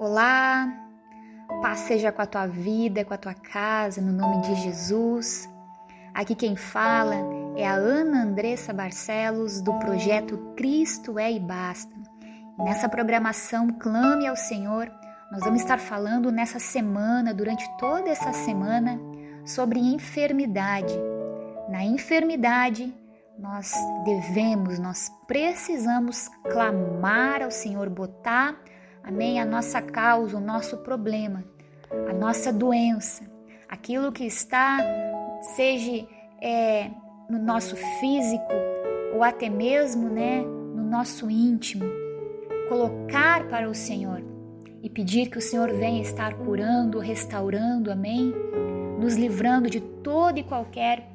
Olá, paz seja com a tua vida, com a tua casa, no nome de Jesus. Aqui quem fala é a Ana Andressa Barcelos, do projeto Cristo é e Basta. Nessa programação Clame ao Senhor, nós vamos estar falando nessa semana, durante toda essa semana, sobre enfermidade. Na enfermidade, nós devemos, nós precisamos clamar ao Senhor, botar amém? A nossa causa, o nosso problema, a nossa doença, aquilo que está, seja é, no nosso físico ou até mesmo, né, no nosso íntimo, colocar para o Senhor e pedir que o Senhor venha estar curando, restaurando, amém? Nos livrando de toda e qualquer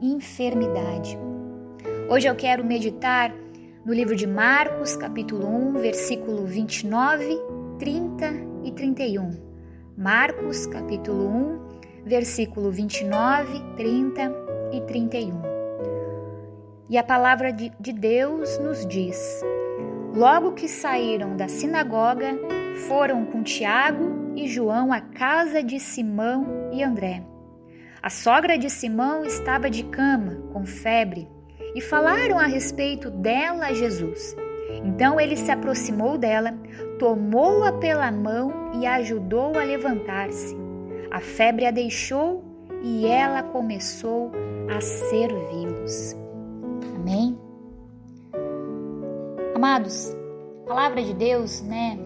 enfermidade. Hoje eu quero meditar no livro de Marcos, capítulo 1, versículo 29, 30 e 31. Marcos, capítulo 1, versículo 29, 30 e 31. E a palavra de, de Deus nos diz: Logo que saíram da sinagoga, foram com Tiago e João à casa de Simão e André. A sogra de Simão estava de cama, com febre e falaram a respeito dela a Jesus. Então ele se aproximou dela, tomou-a pela mão e ajudou a levantar-se. A febre a deixou e ela começou a servi-los. Amém? Amados, a palavra de Deus, né,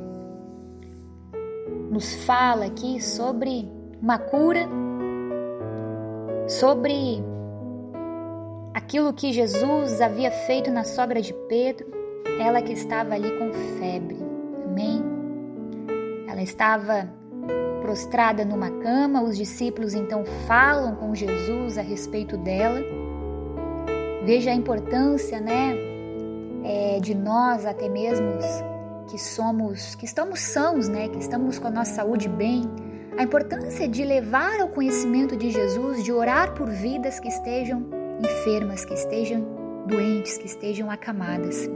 nos fala aqui sobre uma cura, sobre aquilo que Jesus havia feito na sogra de Pedro, ela que estava ali com febre. Amém? Ela estava prostrada numa cama, os discípulos então falam com Jesus a respeito dela. Veja a importância, né, é, de nós até mesmo que somos, que estamos sãos, né, que estamos com a nossa saúde bem, a importância de levar ao conhecimento de Jesus, de orar por vidas que estejam enfermas, que estejam doentes, que estejam acamadas.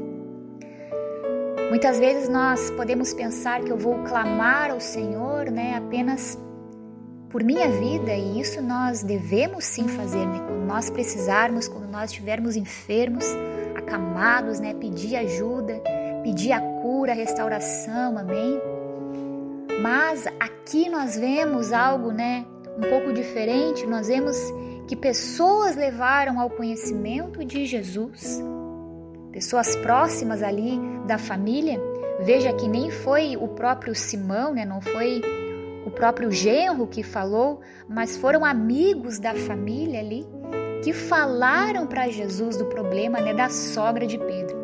Muitas vezes nós podemos pensar que eu vou clamar ao Senhor, né, apenas por minha vida, e isso nós devemos sim fazer, né? Quando nós precisarmos, quando nós estivermos enfermos, acamados, né, pedir ajuda, pedir a cura, a restauração, amém? Mas aqui nós vemos algo, né, um pouco diferente, nós vemos que pessoas levaram ao conhecimento de Jesus, pessoas próximas ali da família. Veja que nem foi o próprio Simão, né? não foi o próprio genro que falou, mas foram amigos da família ali que falaram para Jesus do problema né, da sogra de Pedro.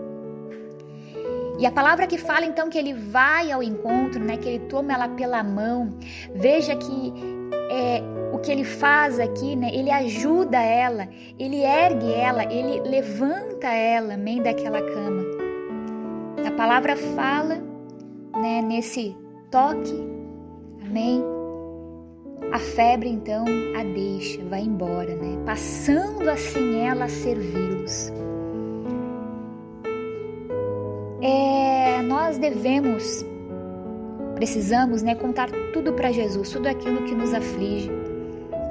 E a palavra que fala então que ele vai ao encontro, né, que ele toma ela pela mão. Veja que é, o que ele faz aqui, né? Ele ajuda ela, ele ergue ela, ele levanta ela, amém, daquela cama. A palavra fala, né, nesse toque, amém. A febre então a deixa, vai embora, né? Passando assim ela a servi-los. É, nós devemos, precisamos, né, contar tudo para Jesus, tudo aquilo que nos aflige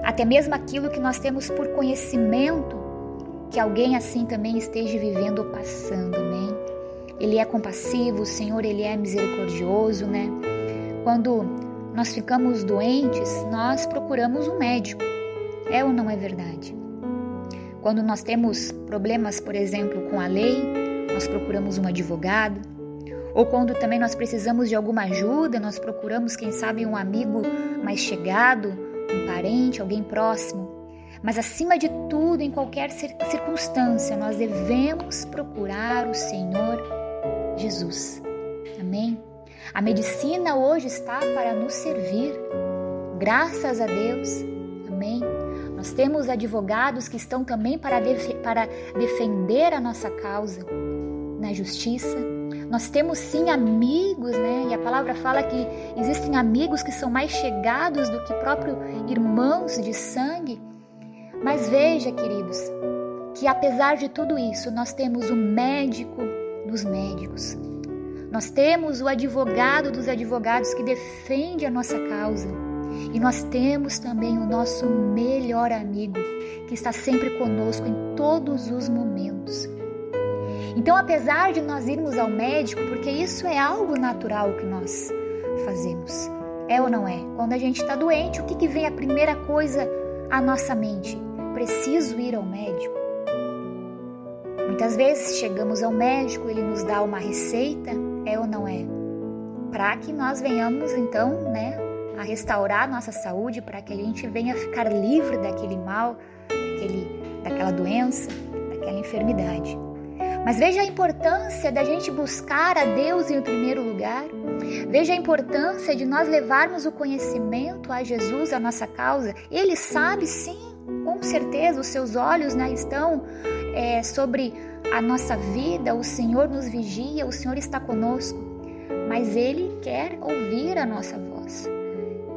até mesmo aquilo que nós temos por conhecimento que alguém assim também esteja vivendo ou passando, amém? Ele é compassivo, o Senhor, ele é misericordioso, né? Quando nós ficamos doentes, nós procuramos um médico. É ou não é verdade? Quando nós temos problemas, por exemplo, com a lei, nós procuramos um advogado. Ou quando também nós precisamos de alguma ajuda, nós procuramos, quem sabe, um amigo mais chegado, parente, alguém próximo. Mas acima de tudo, em qualquer circunstância, nós devemos procurar o Senhor Jesus. Amém? A medicina hoje está para nos servir. Graças a Deus. Amém? Nós temos advogados que estão também para, def para defender a nossa causa na justiça. Nós temos sim amigos, né? E a palavra fala que existem amigos que são mais chegados do que próprio irmãos de sangue. Mas veja, queridos, que apesar de tudo isso, nós temos o médico dos médicos. Nós temos o advogado dos advogados que defende a nossa causa. E nós temos também o nosso melhor amigo, que está sempre conosco em todos os momentos. Então, apesar de nós irmos ao médico, porque isso é algo natural que nós fazemos, é ou não é? Quando a gente está doente, o que, que vem a primeira coisa à nossa mente? Preciso ir ao médico. Muitas vezes chegamos ao médico, ele nos dá uma receita, é ou não é? Para que nós venhamos então, né, a restaurar nossa saúde, para que a gente venha ficar livre daquele mal, daquele, daquela doença, daquela enfermidade. Mas veja a importância da gente buscar a Deus em primeiro lugar. Veja a importância de nós levarmos o conhecimento a Jesus, a nossa causa. Ele sabe sim, com certeza, os seus olhos né, estão é, sobre a nossa vida, o Senhor nos vigia, o Senhor está conosco. Mas Ele quer ouvir a nossa voz.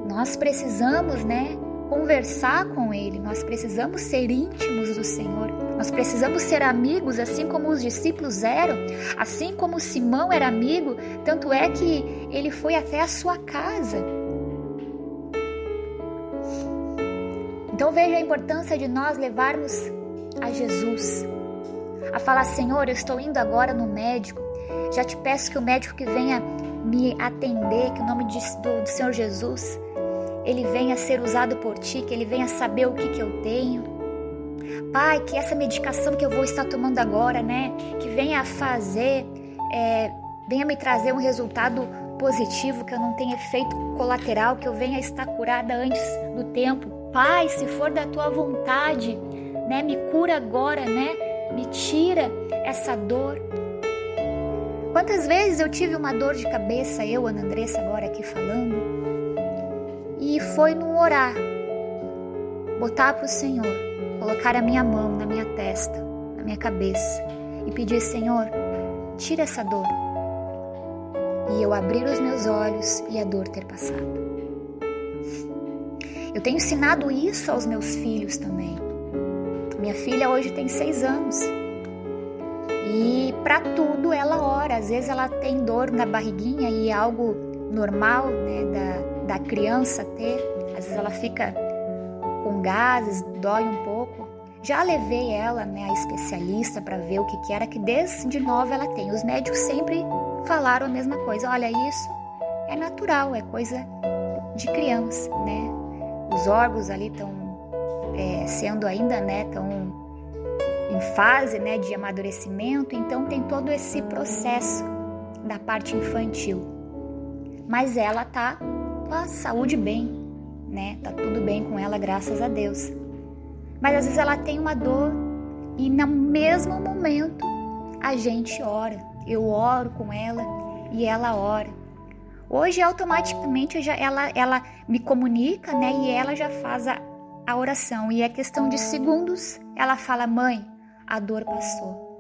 Nós precisamos, né, conversar com Ele, nós precisamos ser íntimos do Senhor, nós precisamos ser amigos, assim como os discípulos eram, assim como Simão era amigo, tanto é que ele foi até a sua casa. Então veja a importância de nós levarmos a Jesus, a falar: Senhor, eu estou indo agora no médico, já te peço que o médico que venha me atender, que o nome do, do Senhor Jesus ele venha ser usado por ti, que ele venha saber o que, que eu tenho. Pai, que essa medicação que eu vou estar tomando agora, né, que venha fazer, é, venha me trazer um resultado positivo, que eu não tenha efeito colateral, que eu venha estar curada antes do tempo. Pai, se for da tua vontade, né, me cura agora, né, me tira essa dor. Quantas vezes eu tive uma dor de cabeça, eu, Ana Andressa, agora aqui falando, e foi no orar, botar para o Senhor, colocar a minha mão na minha testa, na minha cabeça e pedir: Senhor, tira essa dor. E eu abrir os meus olhos e a dor ter passado. Eu tenho ensinado isso aos meus filhos também. Minha filha hoje tem seis anos. E para tudo ela ora. Às vezes ela tem dor na barriguinha e é algo normal, né, da, da criança ter, às vezes ela fica com gases, dói um pouco. Já levei ela, né, a especialista para ver o que, que era, que desde nova ela tem. Os médicos sempre falaram a mesma coisa. Olha, isso é natural, é coisa de criança, né? Os órgãos ali estão é, sendo ainda, né, tão em fase, né, de amadurecimento. Então tem todo esse processo da parte infantil. Mas ela tá com a saúde bem, né? Tá tudo bem com ela, graças a Deus. Mas às vezes ela tem uma dor e no mesmo momento a gente ora. Eu oro com ela e ela ora. Hoje automaticamente já, ela, ela me comunica, né? E ela já faz a, a oração. E é questão de segundos. Ela fala, mãe, a dor passou.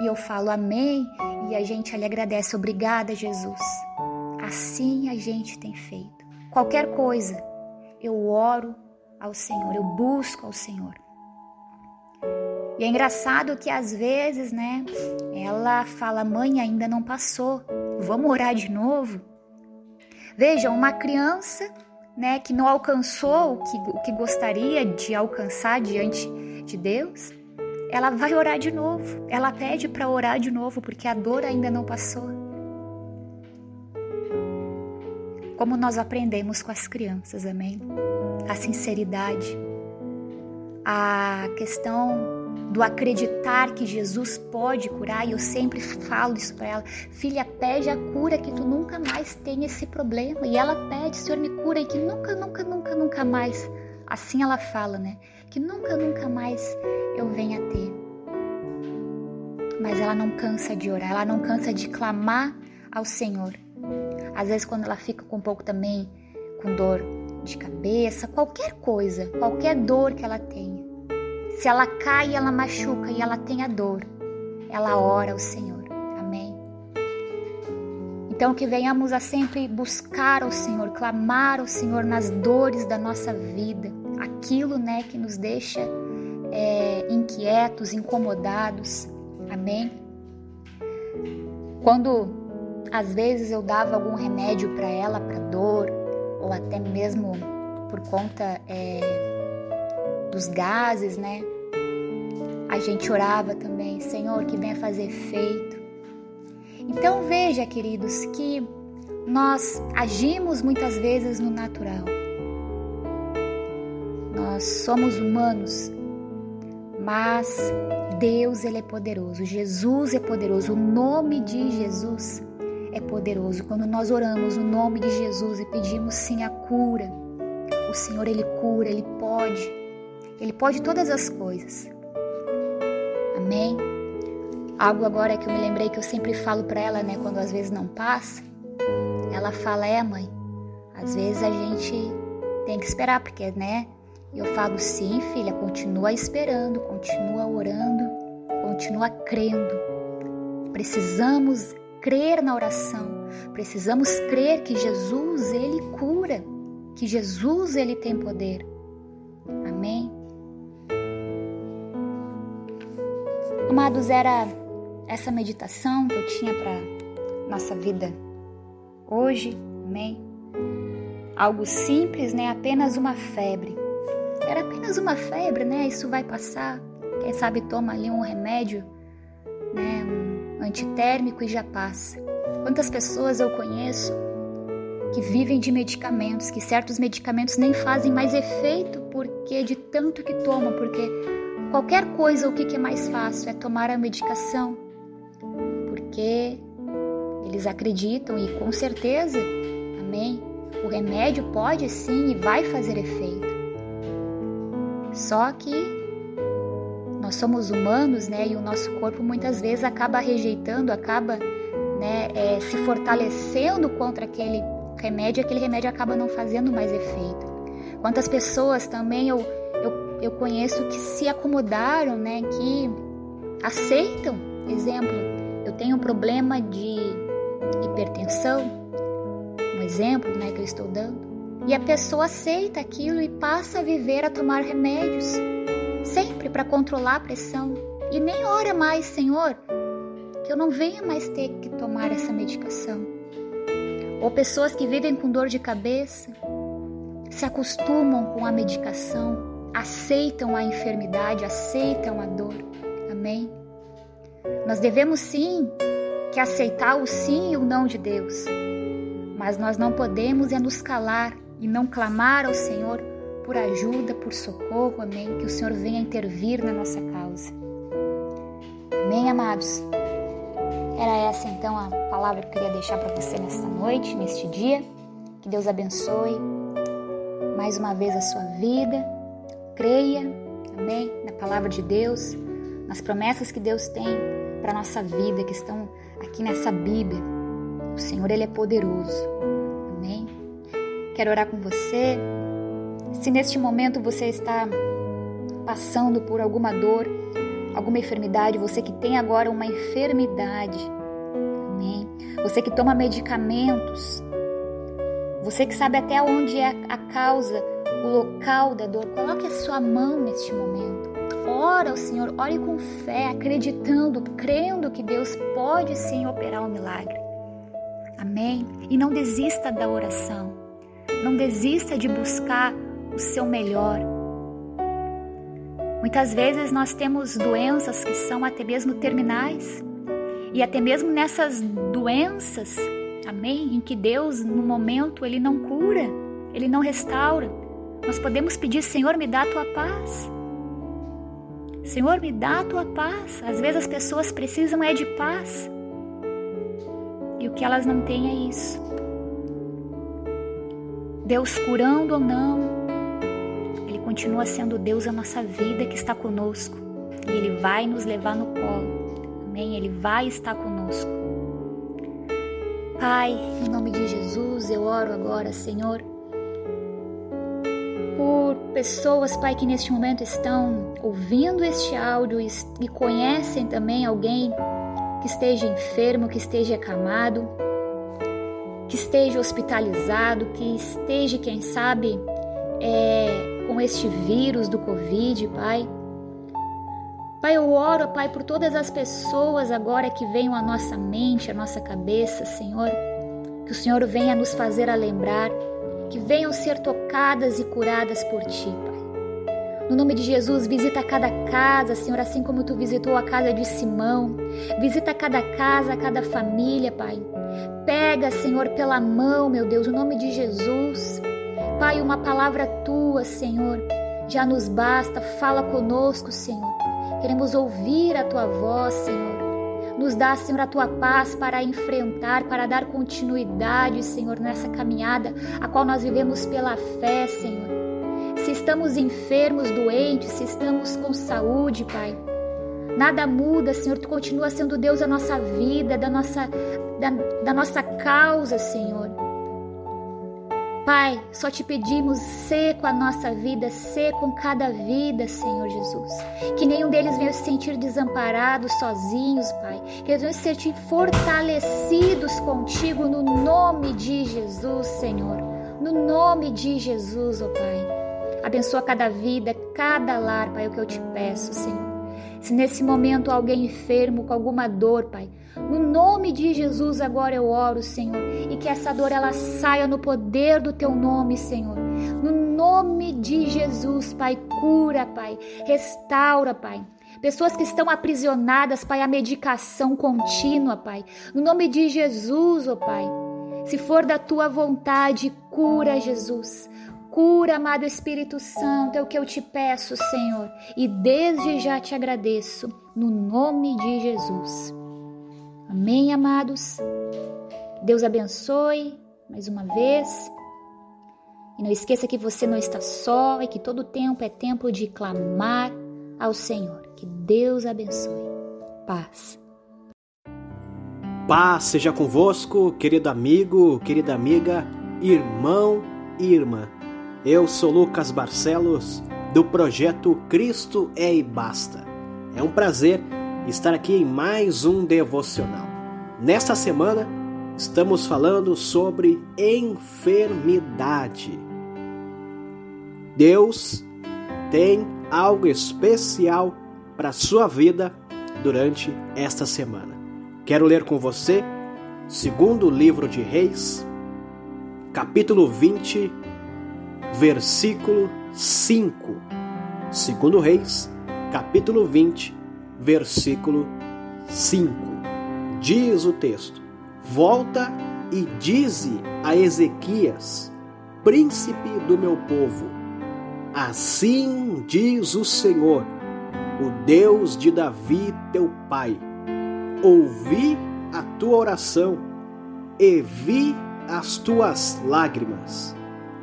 E eu falo amém e a gente ali agradece. Obrigada, Jesus. Assim a gente tem feito. Qualquer coisa, eu oro ao Senhor, eu busco ao Senhor. E é engraçado que às vezes, né, ela fala: "Mãe, ainda não passou. Vamos orar de novo?" Veja, uma criança, né, que não alcançou o que, o que gostaria de alcançar diante de Deus, ela vai orar de novo. Ela pede para orar de novo porque a dor ainda não passou. Como nós aprendemos com as crianças, amém? A sinceridade, a questão do acreditar que Jesus pode curar, e eu sempre falo isso para ela: filha, pede a cura que tu nunca mais tenha esse problema. E ela pede, Senhor, me cura e que nunca, nunca, nunca, nunca mais. Assim ela fala, né? Que nunca, nunca mais eu venha ter. Mas ela não cansa de orar, ela não cansa de clamar ao Senhor. Às vezes, quando ela fica com um pouco também com dor de cabeça, qualquer coisa, qualquer dor que ela tenha. Se ela cai, ela machuca e ela tem a dor, ela ora ao Senhor. Amém. Então, que venhamos a sempre buscar ao Senhor, clamar ao Senhor nas dores da nossa vida, aquilo né, que nos deixa é, inquietos, incomodados. Amém. Quando às vezes eu dava algum remédio para ela, para dor, ou até mesmo por conta é, dos gases, né? A gente orava também, Senhor, que venha fazer efeito. Então veja, queridos, que nós agimos muitas vezes no natural. Nós somos humanos, mas Deus ele é poderoso, Jesus é poderoso, o nome de Jesus é poderoso. Quando nós oramos o nome de Jesus e pedimos sim a cura, o Senhor ele cura, ele pode. Ele pode todas as coisas. Amém. Algo agora que eu me lembrei que eu sempre falo para ela, né, quando às vezes não passa, ela fala: "É, mãe, às vezes a gente tem que esperar porque, né, eu falo, sim, filha, continua esperando, continua orando, continua crendo. Precisamos crer na oração, precisamos crer que Jesus, Ele cura, que Jesus, Ele tem poder. Amém? Amados, era essa meditação que eu tinha para nossa vida hoje, amém? Algo simples, né? Apenas uma febre era apenas uma febre, né? Isso vai passar. Quem sabe toma ali um remédio, né? Um antitérmico e já passa. Quantas pessoas eu conheço que vivem de medicamentos, que certos medicamentos nem fazem mais efeito porque de tanto que tomam, porque qualquer coisa o que é mais fácil é tomar a medicação, porque eles acreditam e com certeza, amém, o remédio pode sim e vai fazer efeito. Só que nós somos humanos, né? E o nosso corpo muitas vezes acaba rejeitando, acaba né, é, se fortalecendo contra aquele remédio, aquele remédio acaba não fazendo mais efeito. Quantas pessoas também eu, eu, eu conheço que se acomodaram, né? Que aceitam, exemplo, eu tenho um problema de hipertensão, um exemplo, né, que eu estou dando. E a pessoa aceita aquilo e passa a viver a tomar remédios, sempre para controlar a pressão. E nem ora mais, Senhor, que eu não venha mais ter que tomar essa medicação. Ou pessoas que vivem com dor de cabeça, se acostumam com a medicação, aceitam a enfermidade, aceitam a dor. Amém? Nós devemos sim que aceitar o sim e o não de Deus, mas nós não podemos é nos calar e não clamar ao Senhor por ajuda, por socorro, amém? Que o Senhor venha intervir na nossa causa. Amém, amados? Era essa então a palavra que eu queria deixar para você nesta noite, neste dia. Que Deus abençoe mais uma vez a sua vida. Creia, amém? Na palavra de Deus, nas promessas que Deus tem para nossa vida, que estão aqui nessa Bíblia. O Senhor, Ele é poderoso. Amém? quero orar com você. Se neste momento você está passando por alguma dor, alguma enfermidade, você que tem agora uma enfermidade, amém? Você que toma medicamentos, você que sabe até onde é a causa, o local da dor, coloque a sua mão neste momento. Ora ao Senhor, ore com fé, acreditando, crendo que Deus pode sim operar um milagre. Amém? E não desista da oração. Não desista de buscar o seu melhor. Muitas vezes nós temos doenças que são até mesmo terminais. E até mesmo nessas doenças, amém, em que Deus no momento ele não cura, ele não restaura, nós podemos pedir, Senhor, me dá a tua paz. Senhor, me dá a tua paz. Às vezes as pessoas precisam é de paz. E o que elas não têm é isso. Deus curando ou não, continua sendo Deus a nossa vida que está conosco. E Ele vai nos levar no colo. Amém? Ele vai estar conosco. Pai, em nome de Jesus, eu oro agora, Senhor, por pessoas, Pai, que neste momento estão ouvindo este áudio e conhecem também alguém que esteja enfermo, que esteja acamado que esteja hospitalizado, que esteja, quem sabe, é, com este vírus do Covid, Pai. Pai, eu oro, Pai, por todas as pessoas agora que venham à nossa mente, à nossa cabeça, Senhor. Que o Senhor venha nos fazer a lembrar, que venham ser tocadas e curadas por Ti, Pai. No nome de Jesus, visita cada casa, Senhor, assim como Tu visitou a casa de Simão. Visita cada casa, cada família, Pai. Pega, Senhor, pela mão, meu Deus, no nome de Jesus. Pai, uma palavra Tua, Senhor, já nos basta. Fala conosco, Senhor. Queremos ouvir a tua voz, Senhor. Nos dá, Senhor, a tua paz para enfrentar, para dar continuidade, Senhor, nessa caminhada a qual nós vivemos pela fé, Senhor. Se estamos enfermos, doentes, se estamos com saúde, Pai, nada muda, Senhor. Tu continua sendo Deus da nossa vida, da nossa, da, da nossa causa, Senhor. Pai, só te pedimos, ser com a nossa vida, ser com cada vida, Senhor Jesus. Que nenhum deles venha se sentir desamparados, sozinhos, Pai. Que eles venham se sentir fortalecidos contigo no nome de Jesus, Senhor. No nome de Jesus, ó oh Pai. Abençoa cada vida, cada lar, Pai, é o que eu te peço, Senhor. Se nesse momento alguém enfermo com alguma dor, Pai, no nome de Jesus agora eu oro, Senhor, e que essa dor ela saia no poder do teu nome, Senhor. No nome de Jesus, Pai, cura, Pai, restaura, Pai. Pessoas que estão aprisionadas, Pai, a medicação contínua, Pai. No nome de Jesus, ó oh Pai. Se for da tua vontade, cura, Jesus. Cura, amado Espírito Santo, é o que eu te peço, Senhor, e desde já te agradeço, no nome de Jesus. Amém, amados? Deus abençoe mais uma vez. E não esqueça que você não está só e que todo tempo é tempo de clamar ao Senhor. Que Deus abençoe. Paz. Paz seja convosco, querido amigo, querida amiga, irmão e irmã. Eu sou Lucas Barcelos, do projeto Cristo é e Basta. É um prazer estar aqui em mais um devocional. Nesta semana, estamos falando sobre enfermidade. Deus tem algo especial para a sua vida durante esta semana. Quero ler com você, segundo livro de Reis, capítulo 20, versículo 5. Segundo Reis, capítulo 20, versículo 5. Diz o texto: Volta e dize a Ezequias, príncipe do meu povo: Assim diz o Senhor, o Deus de Davi, teu pai: Ouvi a tua oração e vi as tuas lágrimas.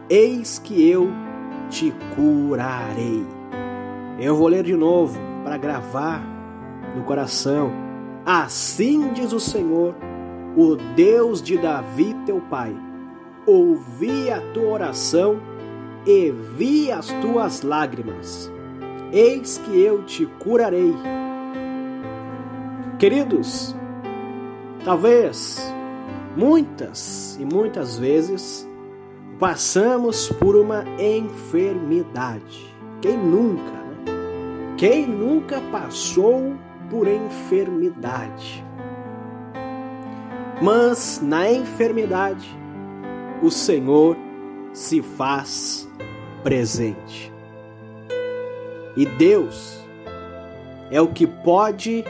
Eis que eu te curarei. Eu vou ler de novo para gravar no coração. Assim diz o Senhor, o Deus de Davi, teu pai: Ouvi a tua oração e vi as tuas lágrimas. Eis que eu te curarei. Queridos, talvez muitas e muitas vezes passamos por uma enfermidade. Quem nunca, né? Quem nunca passou por enfermidade? Mas na enfermidade, o Senhor se faz presente. E Deus é o que pode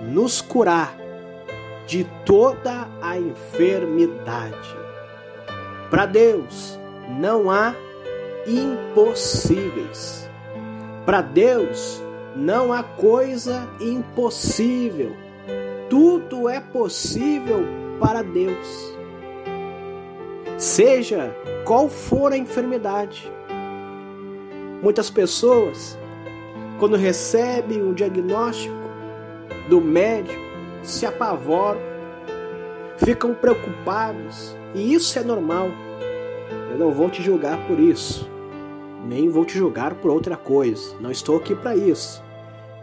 nos curar de toda a enfermidade. Para Deus não há impossíveis. Para Deus não há coisa impossível. Tudo é possível para Deus. Seja qual for a enfermidade. Muitas pessoas, quando recebem o diagnóstico do médico, se apavoram, ficam preocupados, e isso é normal. Eu não vou te julgar por isso, nem vou te julgar por outra coisa. Não estou aqui para isso.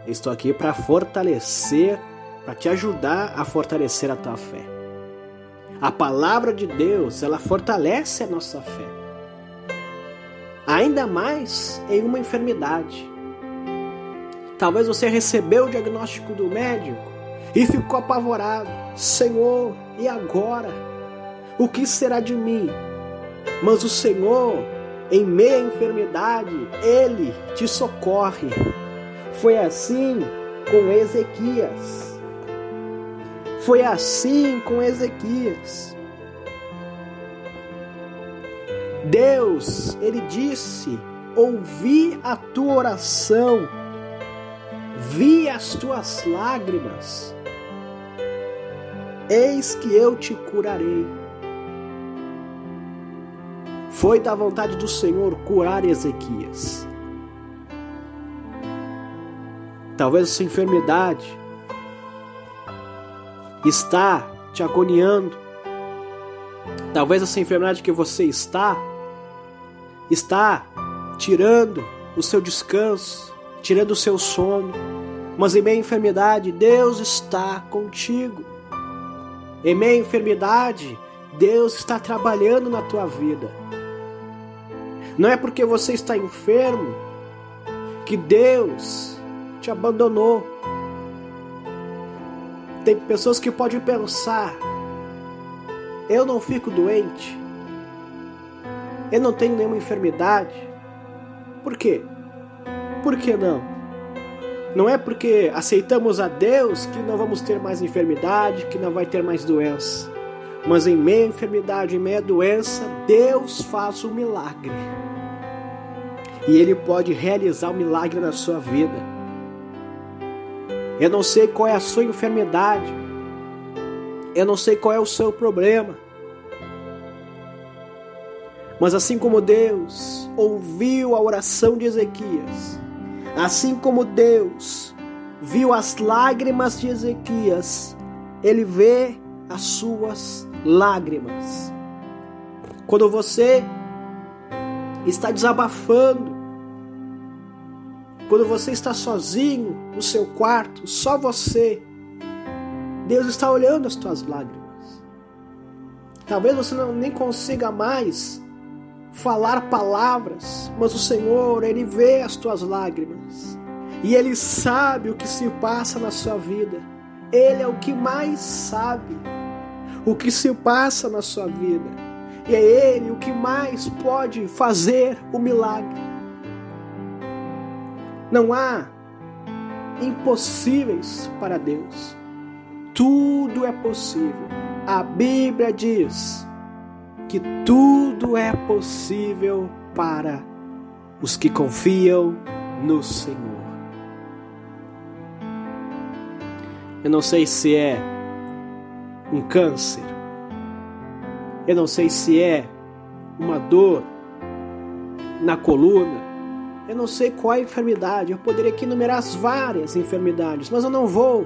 estou aqui para fortalecer, para te ajudar a fortalecer a tua fé. A palavra de Deus, ela fortalece a nossa fé. Ainda mais em uma enfermidade. Talvez você recebeu o diagnóstico do médico e ficou apavorado. Senhor, e agora? O que será de mim? Mas o Senhor, em meia enfermidade, ele te socorre. Foi assim com Ezequias. Foi assim com Ezequias. Deus, ele disse: Ouvi a tua oração, vi as tuas lágrimas, eis que eu te curarei. Foi da vontade do Senhor curar Ezequias. Talvez essa enfermidade está te agoniando. Talvez essa enfermidade que você está está tirando o seu descanso, tirando o seu sono. Mas em meio à enfermidade, Deus está contigo. Em meio à enfermidade, Deus está trabalhando na tua vida. Não é porque você está enfermo que Deus te abandonou. Tem pessoas que podem pensar: eu não fico doente, eu não tenho nenhuma enfermidade. Por quê? Por que não? Não é porque aceitamos a Deus que não vamos ter mais enfermidade, que não vai ter mais doença. Mas em meia enfermidade, em meia doença, Deus faz o um milagre. E Ele pode realizar o um milagre na sua vida. Eu não sei qual é a sua enfermidade. Eu não sei qual é o seu problema. Mas assim como Deus ouviu a oração de Ezequias, assim como Deus viu as lágrimas de Ezequias, ele vê as suas lágrimas. Quando você está desabafando, quando você está sozinho no seu quarto, só você, Deus está olhando as tuas lágrimas. Talvez você não nem consiga mais falar palavras, mas o Senhor, ele vê as tuas lágrimas. E ele sabe o que se passa na sua vida. Ele é o que mais sabe o que se passa na sua vida. E é ele o que mais pode fazer o milagre. Não há impossíveis para Deus. Tudo é possível. A Bíblia diz que tudo é possível para os que confiam no Senhor. Eu não sei se é um câncer. Eu não sei se é uma dor na coluna eu não sei qual é a enfermidade, eu poderia aqui enumerar as várias enfermidades, mas eu não vou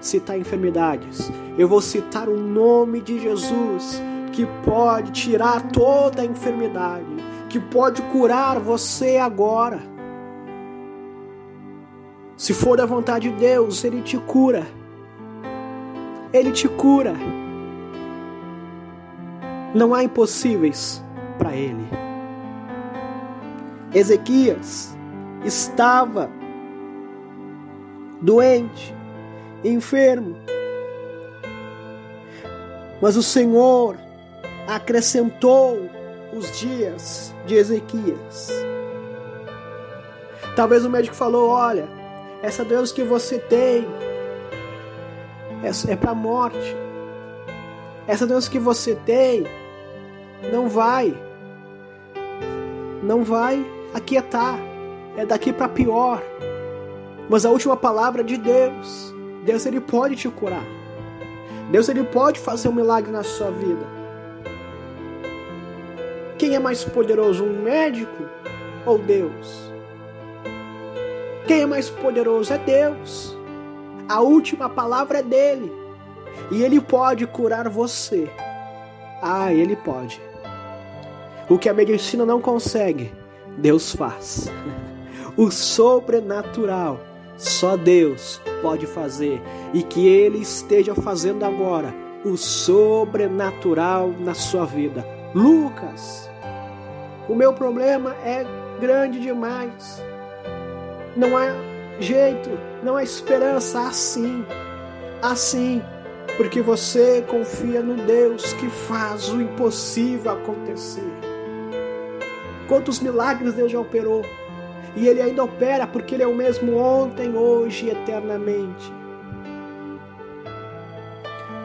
citar enfermidades. Eu vou citar o nome de Jesus, que pode tirar toda a enfermidade, que pode curar você agora. Se for da vontade de Deus, Ele te cura. Ele te cura. Não há impossíveis para Ele. Ezequias estava doente, enfermo. Mas o Senhor acrescentou os dias de Ezequias. Talvez o médico falou: Olha, essa doença que você tem é, é para a morte. Essa doença que você tem não vai, não vai aquietar. É daqui para pior. Mas a última palavra é de Deus. Deus ele pode te curar. Deus ele pode fazer um milagre na sua vida. Quem é mais poderoso, um médico ou Deus? Quem é mais poderoso é Deus. A última palavra é dele. E ele pode curar você. Ah, ele pode. O que a medicina não consegue, Deus faz. O sobrenatural só Deus pode fazer e que Ele esteja fazendo agora o sobrenatural na sua vida. Lucas, o meu problema é grande demais. Não há jeito, não há esperança assim. Assim, porque você confia no Deus que faz o impossível acontecer. Quantos milagres Deus já operou? E Ele ainda opera porque Ele é o mesmo ontem, hoje e eternamente.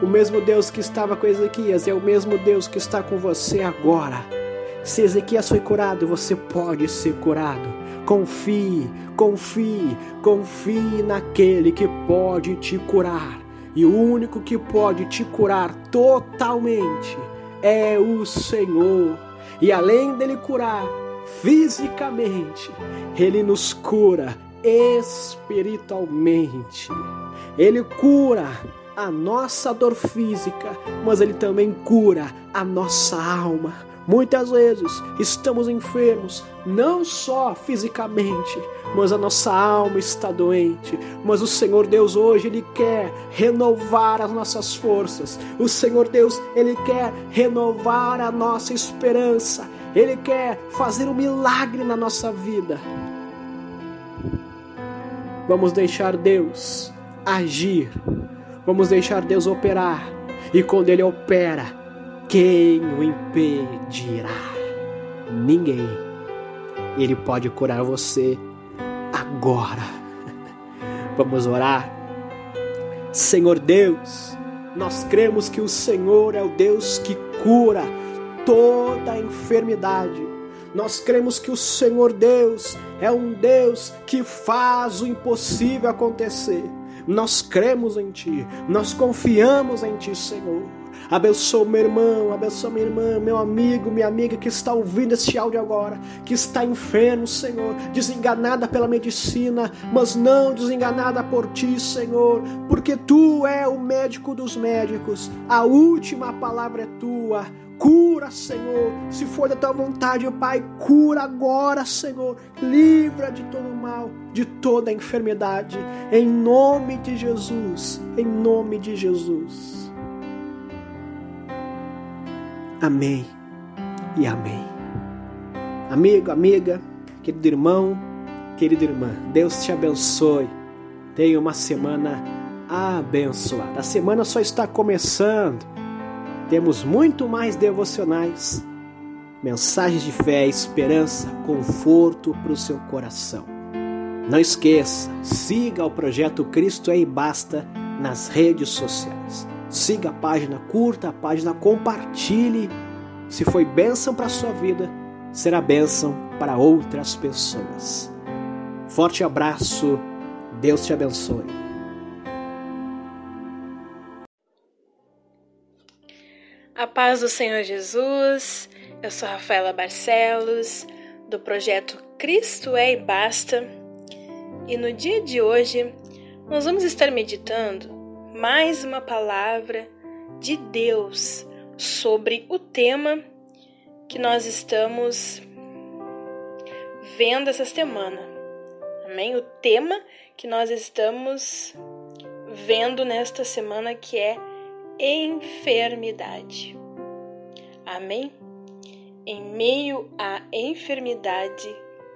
O mesmo Deus que estava com Ezequias é o mesmo Deus que está com você agora. Se Ezequias foi curado, você pode ser curado. Confie, confie, confie naquele que pode te curar. E o único que pode te curar totalmente é o Senhor. E além dele curar fisicamente, ele nos cura espiritualmente. Ele cura a nossa dor física, mas ele também cura a nossa alma. Muitas vezes estamos enfermos, não só fisicamente, mas a nossa alma está doente. Mas o Senhor Deus hoje ele quer renovar as nossas forças. O Senhor Deus ele quer renovar a nossa esperança. Ele quer fazer um milagre na nossa vida. Vamos deixar Deus agir. Vamos deixar Deus operar. E quando ele opera, quem o impedirá? Ninguém. Ele pode curar você agora. Vamos orar. Senhor Deus, nós cremos que o Senhor é o Deus que cura toda enfermidade. Nós cremos que o Senhor Deus é um Deus que faz o impossível acontecer. Nós cremos em Ti, nós confiamos em Ti, Senhor. Abençoa meu irmão, abençoa minha irmã, meu amigo, minha amiga que está ouvindo este áudio agora, que está enfermo, Senhor, desenganada pela medicina, mas não desenganada por ti, Senhor, porque tu é o médico dos médicos. A última palavra é tua. Cura, Senhor. Se for da tua vontade, Pai, cura agora, Senhor. Livra de todo mal, de toda enfermidade. Em nome de Jesus. Em nome de Jesus. Amém e amém. Amigo, amiga, querido irmão, querida irmã, Deus te abençoe. Tenha uma semana abençoada. A semana só está começando. Temos muito mais devocionais, mensagens de fé, esperança, conforto para o seu coração. Não esqueça, siga o projeto Cristo é e Basta nas redes sociais. Siga a página, curta a página, compartilhe. Se foi bênção para a sua vida, será bênção para outras pessoas. Forte abraço, Deus te abençoe. A paz do Senhor Jesus, eu sou Rafaela Barcelos, do projeto Cristo é e Basta, e no dia de hoje nós vamos estar meditando mais uma palavra de Deus sobre o tema que nós estamos vendo essa semana. Amém? O tema que nós estamos vendo nesta semana que é enfermidade. Amém? Em meio à enfermidade,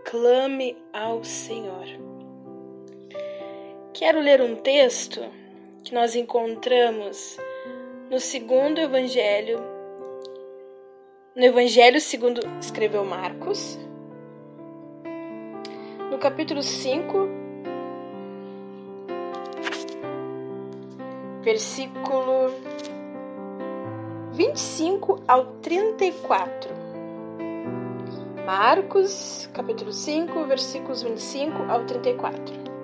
clame ao Senhor. Quero ler um texto que nós encontramos no segundo evangelho, no evangelho segundo escreveu Marcos, no capítulo 5, versículo 25 ao 34. Marcos, capítulo 5, versículos 25 ao 34.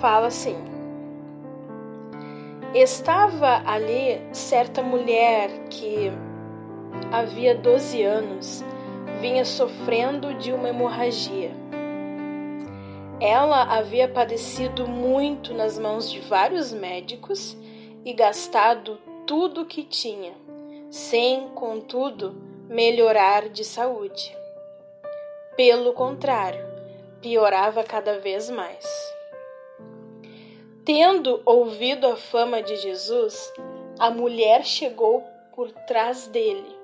Fala assim: Estava ali certa mulher que havia 12 anos vinha sofrendo de uma hemorragia. Ela havia padecido muito nas mãos de vários médicos e gastado tudo o que tinha, sem, contudo, melhorar de saúde. Pelo contrário, piorava cada vez mais. Tendo ouvido a fama de Jesus, a mulher chegou por trás dele,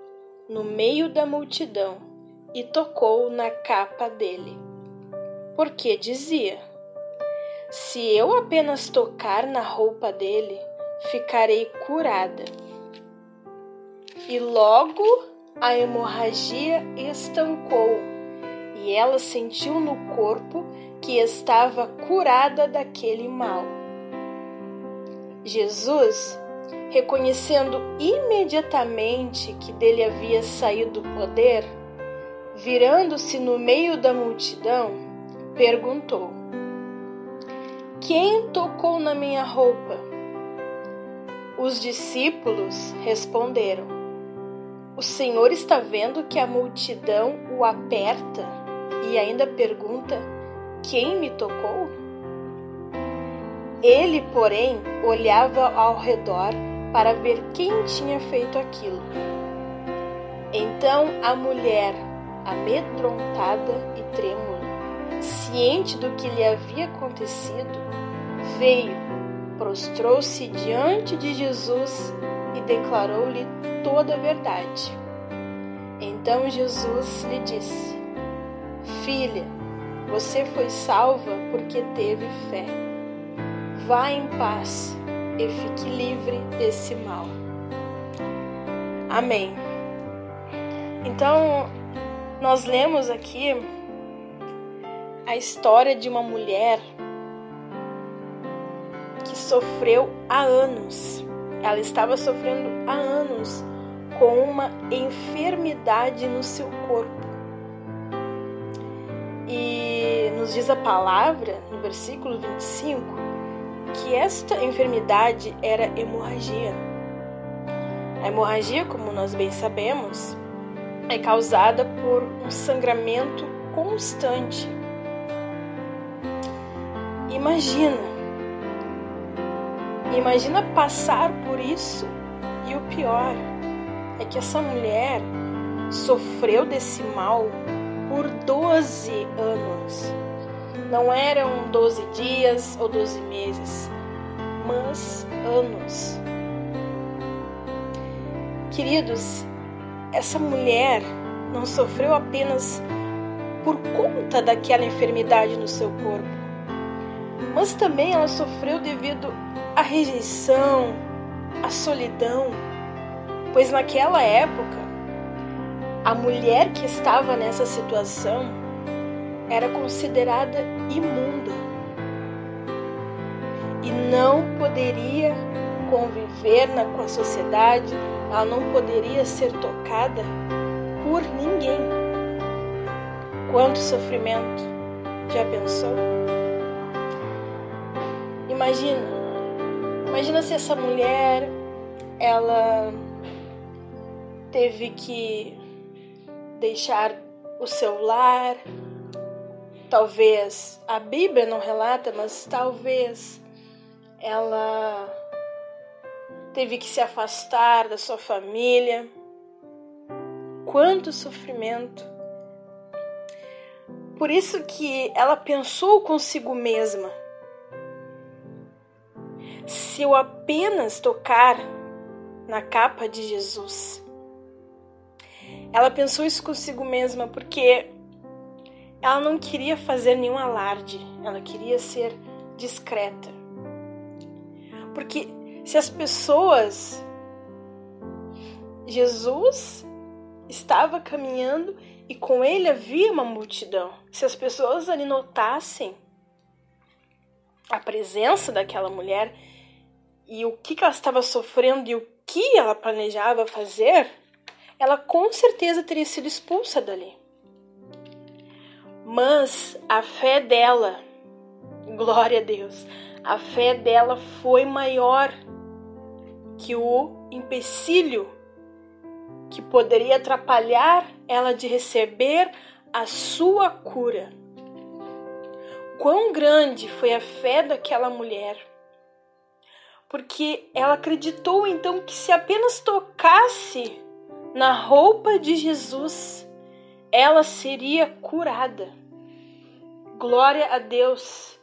no meio da multidão, e tocou na capa dele, porque dizia: Se eu apenas tocar na roupa dele, ficarei curada. E logo a hemorragia estancou e ela sentiu no corpo que estava curada daquele mal. Jesus, reconhecendo imediatamente que dele havia saído o poder, virando-se no meio da multidão, perguntou: Quem tocou na minha roupa? Os discípulos responderam: O Senhor está vendo que a multidão o aperta e ainda pergunta: Quem me tocou? Ele, porém, olhava ao redor para ver quem tinha feito aquilo. Então a mulher, amedrontada e trêmula, ciente do que lhe havia acontecido, veio, prostrou-se diante de Jesus e declarou-lhe toda a verdade. Então Jesus lhe disse: Filha, você foi salva porque teve fé. Vá em paz e fique livre desse mal. Amém. Então, nós lemos aqui a história de uma mulher que sofreu há anos. Ela estava sofrendo há anos com uma enfermidade no seu corpo. E nos diz a palavra, no versículo 25, que esta enfermidade era hemorragia. A hemorragia, como nós bem sabemos, é causada por um sangramento constante. Imagina, imagina passar por isso e o pior é que essa mulher sofreu desse mal por 12 anos. Não eram 12 dias ou 12 meses, mas anos. Queridos, essa mulher não sofreu apenas por conta daquela enfermidade no seu corpo, mas também ela sofreu devido à rejeição, à solidão, pois naquela época a mulher que estava nessa situação era considerada imunda e não poderia conviver na, com a sociedade, ela não poderia ser tocada por ninguém. Quanto sofrimento! Já pensou? Imagina, imagina se essa mulher ela teve que deixar o seu lar. Talvez a Bíblia não relata, mas talvez ela teve que se afastar da sua família. Quanto sofrimento! Por isso que ela pensou consigo mesma: se eu apenas tocar na capa de Jesus, ela pensou isso consigo mesma porque ela não queria fazer nenhum alarde, ela queria ser discreta. Porque se as pessoas. Jesus estava caminhando e com ele havia uma multidão. Se as pessoas ali notassem a presença daquela mulher e o que, que ela estava sofrendo e o que ela planejava fazer, ela com certeza teria sido expulsa dali. Mas a fé dela, glória a Deus, a fé dela foi maior que o empecilho que poderia atrapalhar ela de receber a sua cura. Quão grande foi a fé daquela mulher! Porque ela acreditou então que se apenas tocasse na roupa de Jesus, ela seria curada. Glória a Deus.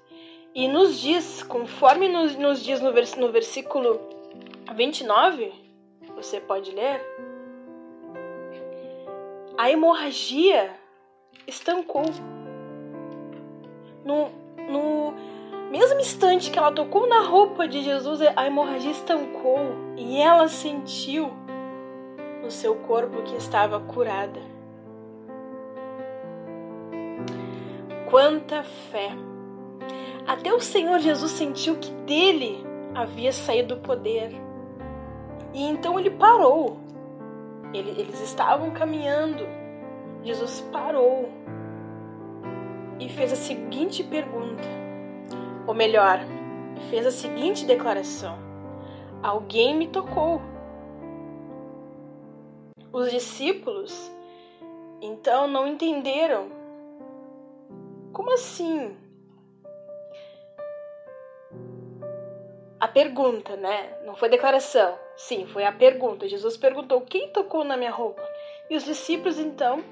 E nos diz, conforme nos, nos diz no, vers, no versículo 29, você pode ler, a hemorragia estancou. No, no mesmo instante que ela tocou na roupa de Jesus, a hemorragia estancou e ela sentiu no seu corpo que estava curada. Quanta fé! Até o Senhor Jesus sentiu que dele havia saído o poder. E então ele parou. Ele, eles estavam caminhando. Jesus parou e fez a seguinte pergunta: ou melhor, fez a seguinte declaração: Alguém me tocou. Os discípulos então não entenderam. Como assim? A pergunta, né? Não foi declaração. Sim, foi a pergunta. Jesus perguntou: Quem tocou na minha roupa? E os discípulos então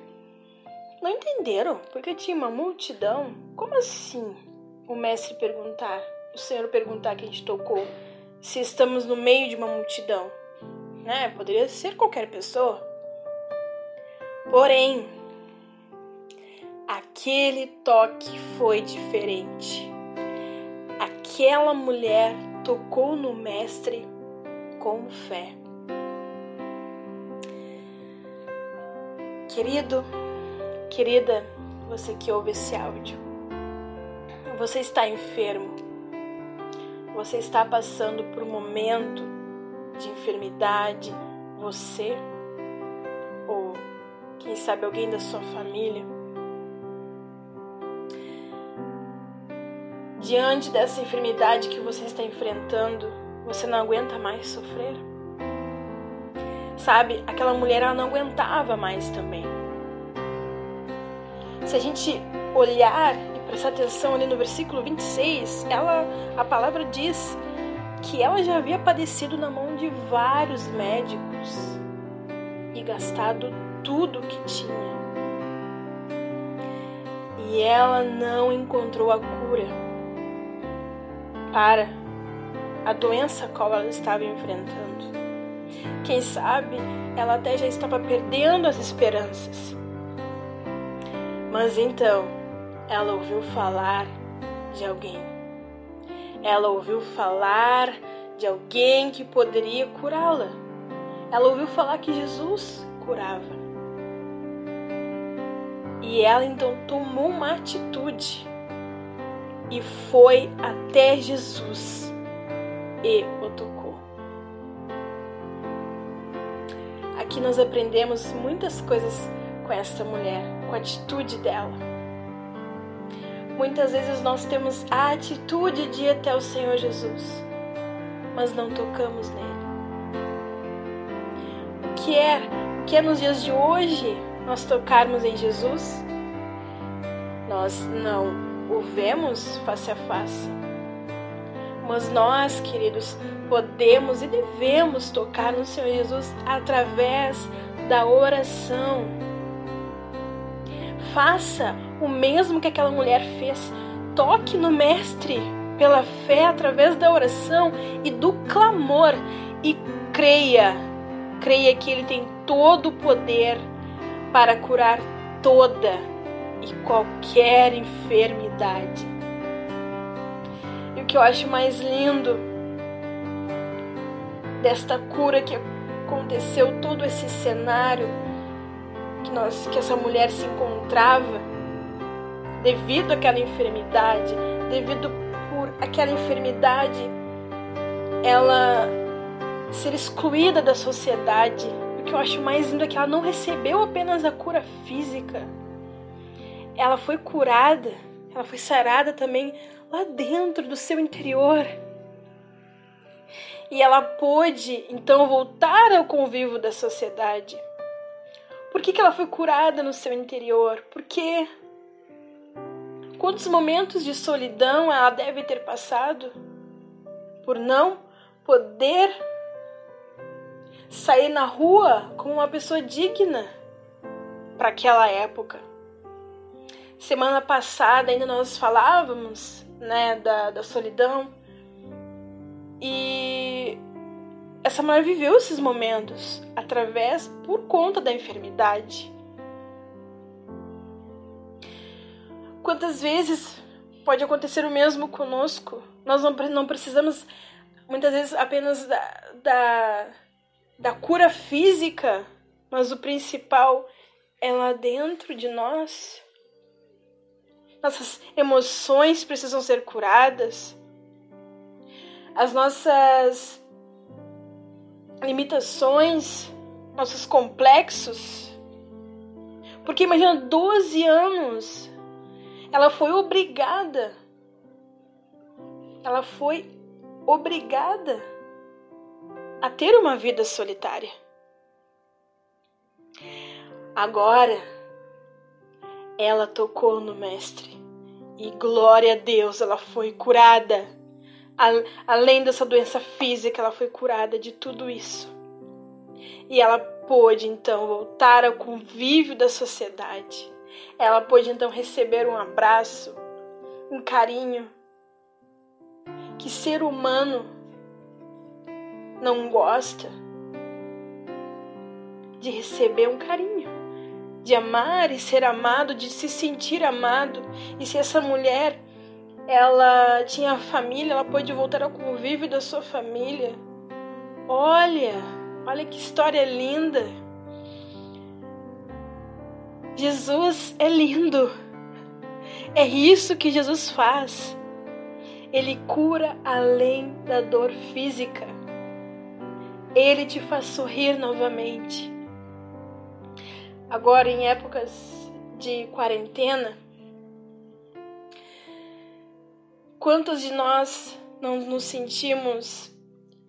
não entenderam, porque tinha uma multidão. Como assim? o mestre perguntar, o Senhor perguntar quem te tocou, se estamos no meio de uma multidão, né? Poderia ser qualquer pessoa. Porém, aquele toque foi diferente. Aquela mulher tocou no mestre com fé. Querido, querida, você que ouve esse áudio, você está enfermo. Você está passando por um momento de enfermidade, você ou quem sabe alguém da sua família. Diante dessa enfermidade que você está enfrentando, você não aguenta mais sofrer? Sabe, aquela mulher ela não aguentava mais também. Se a gente olhar prestar atenção ali no versículo 26, ela, a palavra diz que ela já havia padecido na mão de vários médicos e gastado tudo que tinha. E ela não encontrou a cura para a doença a qual ela estava enfrentando. Quem sabe ela até já estava perdendo as esperanças. Mas então, ela ouviu falar de alguém. Ela ouviu falar de alguém que poderia curá-la. Ela ouviu falar que Jesus curava. E ela então tomou uma atitude e foi até Jesus e o tocou. Aqui nós aprendemos muitas coisas com esta mulher, com a atitude dela. Muitas vezes nós temos a atitude de ir até o Senhor Jesus, mas não tocamos nele. O que é, o que é nos dias de hoje nós tocarmos em Jesus? Nós não o vemos face a face. Mas nós, queridos, podemos e devemos tocar no Senhor Jesus através da oração. Faça o mesmo que aquela mulher fez. Toque no Mestre pela fé através da oração e do clamor e creia, creia que Ele tem todo o poder para curar toda e qualquer enfermidade. E o que eu acho mais lindo desta cura que aconteceu, todo esse cenário que, nós, que essa mulher se encontrava, devido àquela enfermidade, devido por aquela enfermidade ela ser excluída da sociedade. O que eu acho mais lindo é que ela não recebeu apenas a cura física. Ela foi curada, ela foi sarada também lá dentro do seu interior. E ela pôde então voltar ao convívio da sociedade. Por que, que ela foi curada no seu interior? Porque Quantos momentos de solidão ela deve ter passado por não poder sair na rua como uma pessoa digna para aquela época. Semana passada ainda nós falávamos né, da, da solidão e essa mulher viveu esses momentos através por conta da enfermidade. Quantas vezes pode acontecer o mesmo conosco. Nós não, não precisamos, muitas vezes, apenas da, da, da cura física, mas o principal é lá dentro de nós. Nossas emoções precisam ser curadas. As nossas limitações, nossos complexos. Porque imagina 12 anos ela foi obrigada. Ela foi obrigada a ter uma vida solitária. Agora, ela tocou no Mestre e glória a Deus, ela foi curada. Além dessa doença física, ela foi curada de tudo isso. E ela pôde então voltar ao convívio da sociedade ela pôde então receber um abraço, um carinho. Que ser humano não gosta de receber um carinho, de amar e ser amado, de se sentir amado. E se essa mulher ela tinha família, ela pôde voltar ao convívio da sua família. Olha, olha que história linda. Jesus é lindo. É isso que Jesus faz. Ele cura além da dor física. Ele te faz sorrir novamente. Agora, em épocas de quarentena, quantos de nós não nos sentimos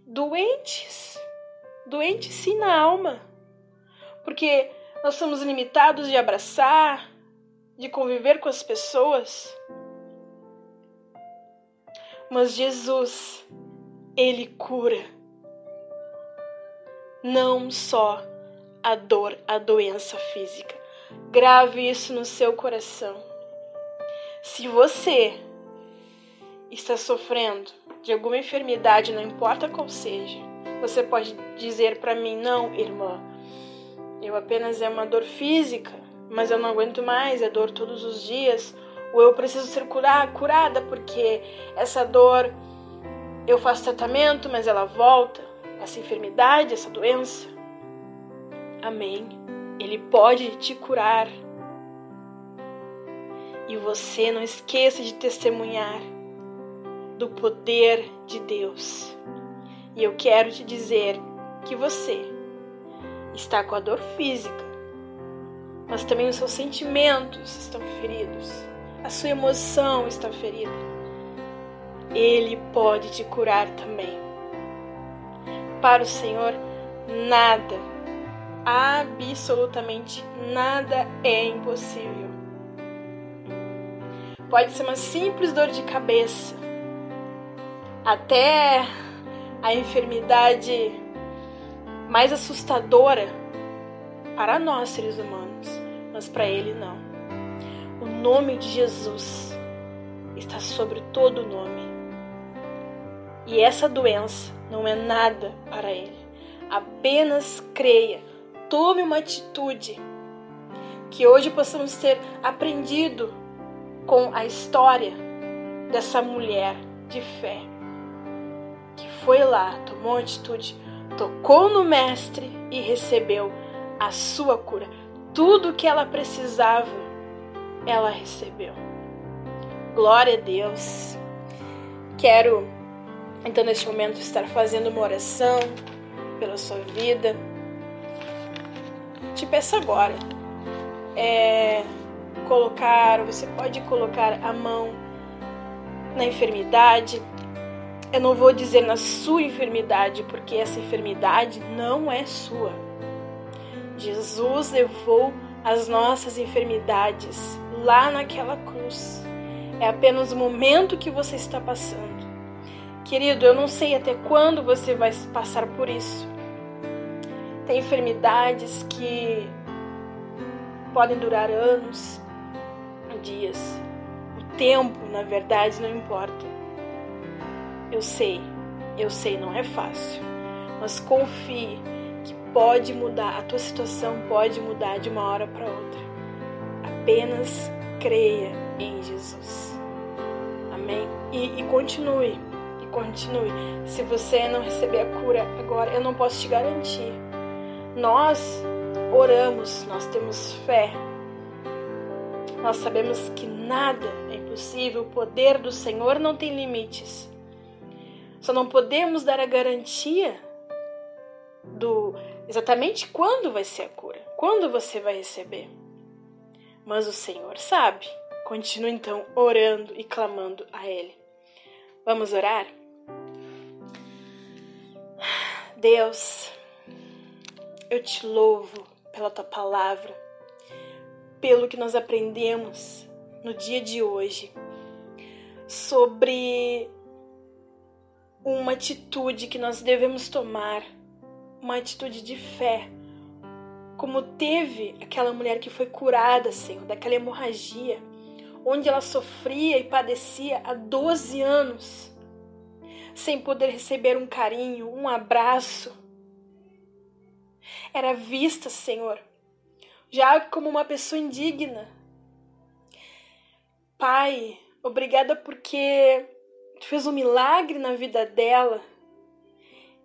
doentes? Doentes sim na alma. Porque nós somos limitados de abraçar, de conviver com as pessoas. Mas Jesus, Ele cura não só a dor, a doença física. Grave isso no seu coração. Se você está sofrendo de alguma enfermidade, não importa qual seja, você pode dizer para mim: não, irmã, eu apenas é uma dor física, mas eu não aguento mais, é dor todos os dias. Ou eu preciso ser curada, porque essa dor eu faço tratamento, mas ela volta. Essa enfermidade, essa doença. Amém. Ele pode te curar. E você não esqueça de testemunhar do poder de Deus. E eu quero te dizer que você está com a dor física, mas também os seus sentimentos estão feridos, a sua emoção está ferida. Ele pode te curar também. Para o Senhor, nada, absolutamente nada é impossível. Pode ser uma simples dor de cabeça, até a enfermidade mais assustadora para nós, seres humanos, mas para ele não. O nome de Jesus está sobre todo nome. E essa doença não é nada para ele. Apenas creia, tome uma atitude. Que hoje possamos ter aprendido com a história dessa mulher de fé que foi lá, tomou atitude tocou no Mestre e recebeu a sua cura. Tudo que ela precisava, ela recebeu. Glória a Deus. Quero, então, neste momento, estar fazendo uma oração pela sua vida. Te peço agora, é, colocar, você pode colocar a mão na enfermidade, eu não vou dizer na sua enfermidade, porque essa enfermidade não é sua. Jesus levou as nossas enfermidades lá naquela cruz. É apenas o momento que você está passando. Querido, eu não sei até quando você vai passar por isso. Tem enfermidades que podem durar anos, dias. O tempo, na verdade, não importa. Eu sei, eu sei, não é fácil, mas confie que pode mudar, a tua situação pode mudar de uma hora para outra. Apenas creia em Jesus. Amém? E, e continue, e continue. Se você não receber a cura agora, eu não posso te garantir. Nós oramos, nós temos fé. Nós sabemos que nada é impossível, o poder do Senhor não tem limites. Só não podemos dar a garantia do exatamente quando vai ser a cura, quando você vai receber. Mas o Senhor sabe. Continue então orando e clamando a Ele. Vamos orar? Deus, eu te louvo pela tua palavra, pelo que nós aprendemos no dia de hoje sobre uma atitude que nós devemos tomar, uma atitude de fé, como teve aquela mulher que foi curada, Senhor, daquela hemorragia, onde ela sofria e padecia há 12 anos, sem poder receber um carinho, um abraço. Era vista, Senhor, já como uma pessoa indigna. Pai, obrigada porque Tu fez um milagre na vida dela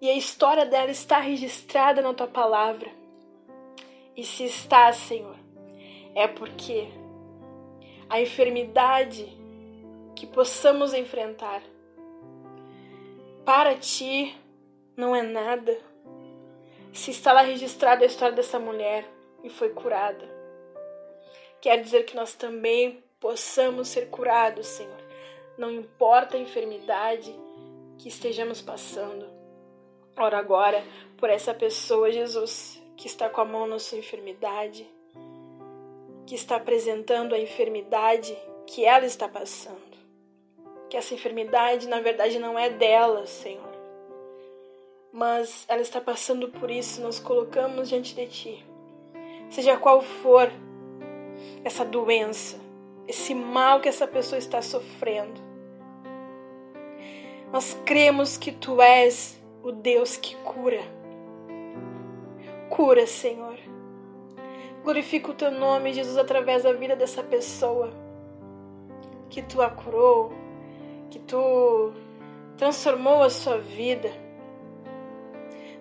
e a história dela está registrada na tua palavra. E se está, Senhor, é porque a enfermidade que possamos enfrentar para ti não é nada. Se está lá registrada a história dessa mulher e foi curada, quer dizer que nós também possamos ser curados, Senhor não importa a enfermidade que estejamos passando. Ora agora por essa pessoa, Jesus, que está com a mão na sua enfermidade, que está apresentando a enfermidade que ela está passando. Que essa enfermidade, na verdade, não é dela, Senhor. Mas ela está passando por isso, nós colocamos diante de Ti. Seja qual for essa doença, esse mal que essa pessoa está sofrendo. Nós cremos que tu és o Deus que cura. Cura, Senhor. Glorifica o teu nome, Jesus, através da vida dessa pessoa. Que tu a curou, que tu transformou a sua vida.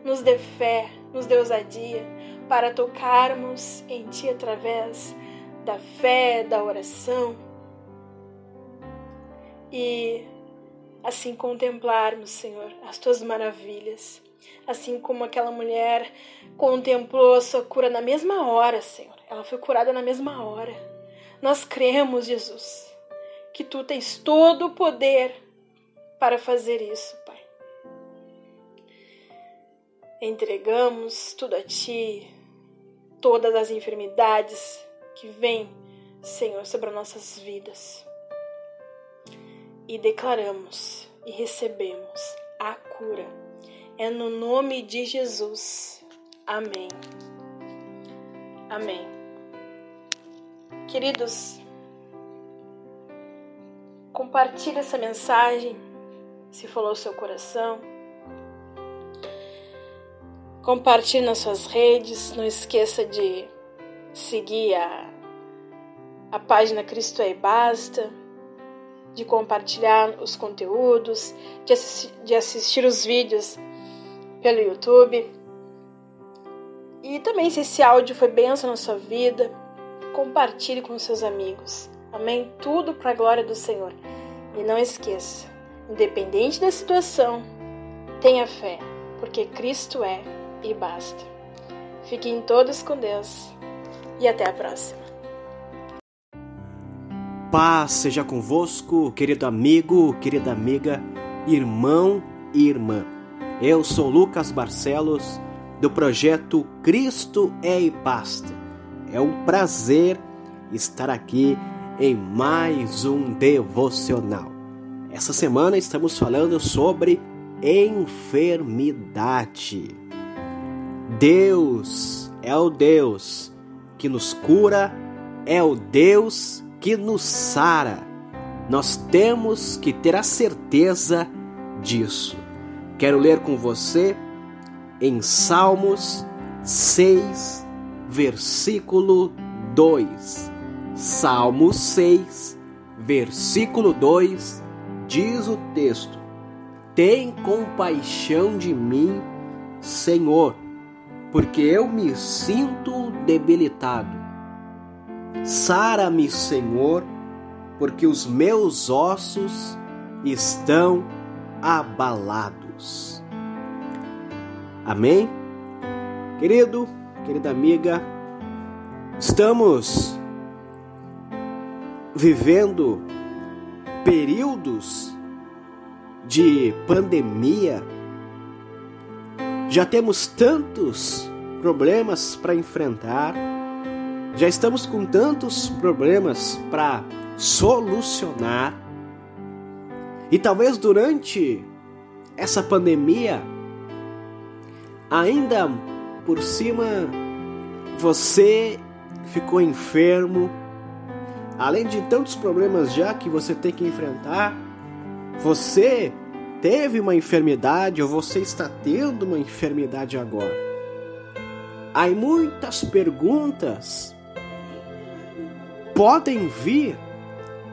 Nos dê fé, nos dê ousadia para tocarmos em Ti através da fé, da oração. E assim contemplarmos, Senhor, as tuas maravilhas, assim como aquela mulher contemplou a sua cura na mesma hora, Senhor. Ela foi curada na mesma hora. Nós cremos, Jesus, que tu tens todo o poder para fazer isso, Entregamos tudo a ti, todas as enfermidades que vêm, Senhor, sobre as nossas vidas e declaramos e recebemos a cura. É no nome de Jesus. Amém. Amém. Queridos, compartilhe essa mensagem se falou o seu coração. Compartilhe nas suas redes. Não esqueça de seguir a, a página Cristo é e Basta de compartilhar os conteúdos, de, assistir, de assistir os vídeos pelo YouTube. E também, se esse áudio foi benção na sua vida, compartilhe com seus amigos. Amém? Tudo para a glória do Senhor. E não esqueça, independente da situação, tenha fé, porque Cristo é e basta. Fiquem todos com Deus e até a próxima paz seja convosco, querido amigo, querida amiga, irmão e irmã. Eu sou Lucas Barcelos, do projeto Cristo é e Basta. É um prazer estar aqui em mais um devocional. Essa semana estamos falando sobre enfermidade. Deus é o Deus que nos cura, é o Deus que nos sara. Nós temos que ter a certeza disso. Quero ler com você em Salmos 6, versículo 2. Salmos 6, versículo 2 diz o texto: Tem compaixão de mim, Senhor, porque eu me sinto debilitado. Sara-me, Senhor, porque os meus ossos estão abalados. Amém? Querido, querida amiga, estamos vivendo períodos de pandemia. Já temos tantos problemas para enfrentar, já estamos com tantos problemas para solucionar. E talvez durante essa pandemia, ainda por cima, você ficou enfermo. Além de tantos problemas já que você tem que enfrentar, você teve uma enfermidade ou você está tendo uma enfermidade agora. Há muitas perguntas podem vir,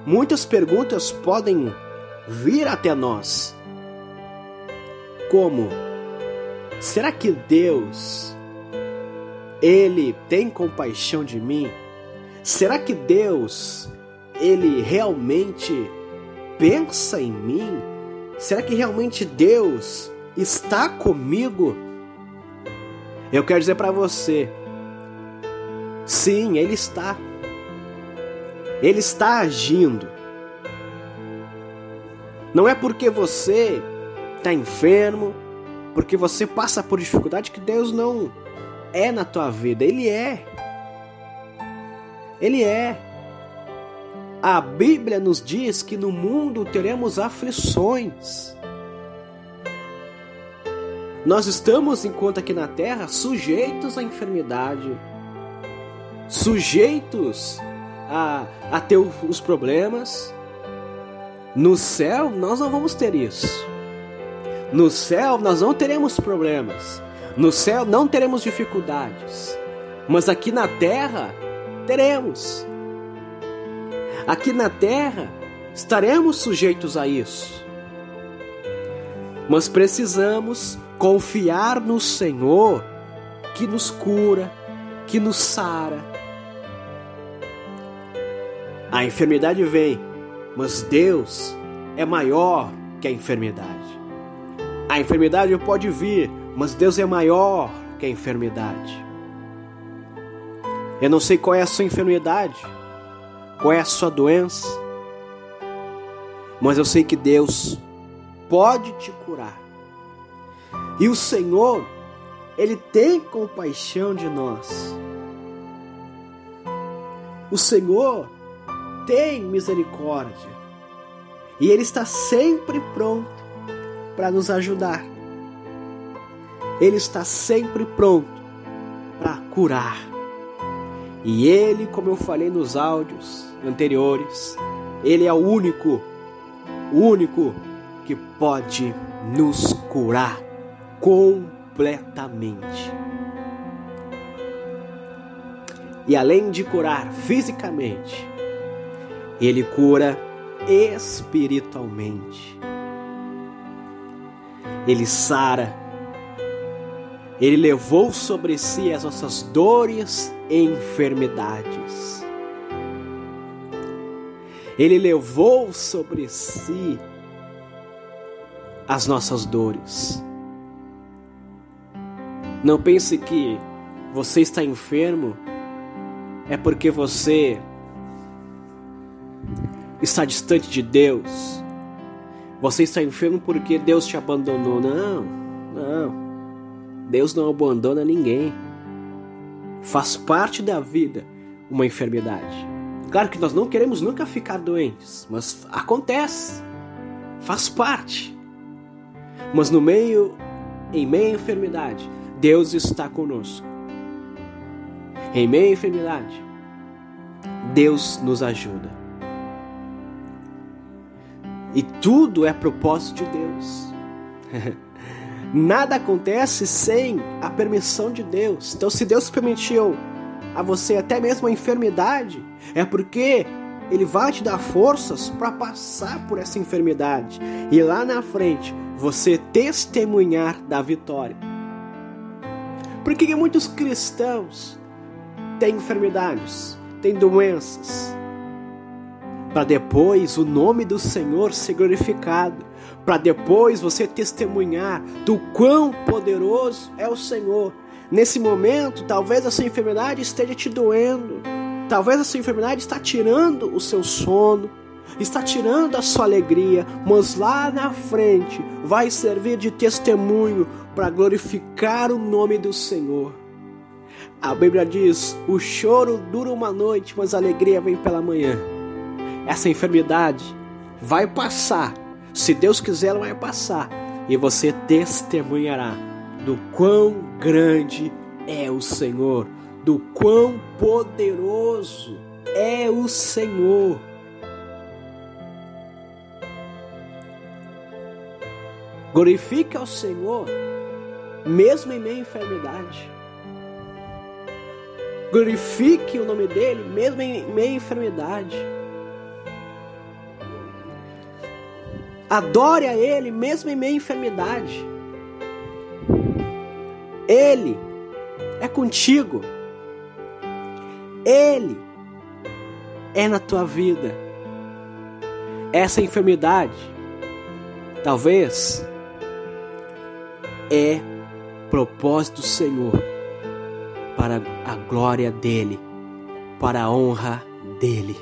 muitas perguntas podem vir até nós. Como? Será que Deus ele tem compaixão de mim? Será que Deus ele realmente pensa em mim? Será que realmente Deus está comigo? Eu quero dizer para você, sim, ele está. Ele está agindo. Não é porque você está enfermo, porque você passa por dificuldade que Deus não é na tua vida. Ele é. Ele é. A Bíblia nos diz que no mundo teremos aflições. Nós estamos, enquanto aqui na terra, sujeitos à enfermidade, sujeitos a, a ter os problemas. No céu, nós não vamos ter isso. No céu, nós não teremos problemas. No céu, não teremos dificuldades. Mas aqui na terra, teremos. Aqui na terra, estaremos sujeitos a isso. Mas precisamos confiar no Senhor que nos cura, que nos sara. A enfermidade vem, mas Deus é maior que a enfermidade. A enfermidade pode vir, mas Deus é maior que a enfermidade. Eu não sei qual é a sua enfermidade, qual é a sua doença, mas eu sei que Deus pode te curar. E o Senhor, Ele tem compaixão de nós. O Senhor tem misericórdia. E Ele está sempre pronto para nos ajudar. Ele está sempre pronto para curar. E Ele, como eu falei nos áudios anteriores, Ele é o único, o único que pode nos curar completamente. E além de curar fisicamente, Ele cura espiritualmente. Ele sara. Ele levou sobre si as nossas dores e enfermidades. Ele levou sobre si as nossas dores. Não pense que você está enfermo é porque você está distante de Deus. Você está enfermo porque Deus te abandonou. Não, não. Deus não abandona ninguém. Faz parte da vida uma enfermidade. Claro que nós não queremos nunca ficar doentes, mas acontece. Faz parte. Mas no meio, em meio à enfermidade, Deus está conosco. Em meio à enfermidade, Deus nos ajuda. E tudo é propósito de Deus. Nada acontece sem a permissão de Deus. Então, se Deus permitiu a você até mesmo a enfermidade, é porque ele vai te dar forças para passar por essa enfermidade e lá na frente você testemunhar da vitória. Porque muitos cristãos têm enfermidades, têm doenças, para depois o nome do Senhor ser glorificado, para depois você testemunhar do quão poderoso é o Senhor. Nesse momento, talvez a sua enfermidade esteja te doendo, talvez a sua enfermidade está tirando o seu sono, está tirando a sua alegria, mas lá na frente vai servir de testemunho para glorificar o nome do Senhor. A Bíblia diz: o choro dura uma noite, mas a alegria vem pela manhã. Essa enfermidade vai passar, se Deus quiser, ela vai passar, e você testemunhará do quão grande é o Senhor, do quão poderoso é o Senhor. Glorifique ao Senhor, mesmo em meio à enfermidade. Glorifique o nome dele, mesmo em meio à enfermidade. Adore a ele, mesmo em meio à enfermidade. Ele é contigo. Ele é na tua vida. Essa enfermidade, talvez, é propósito do Senhor para a glória dele, para a honra dele.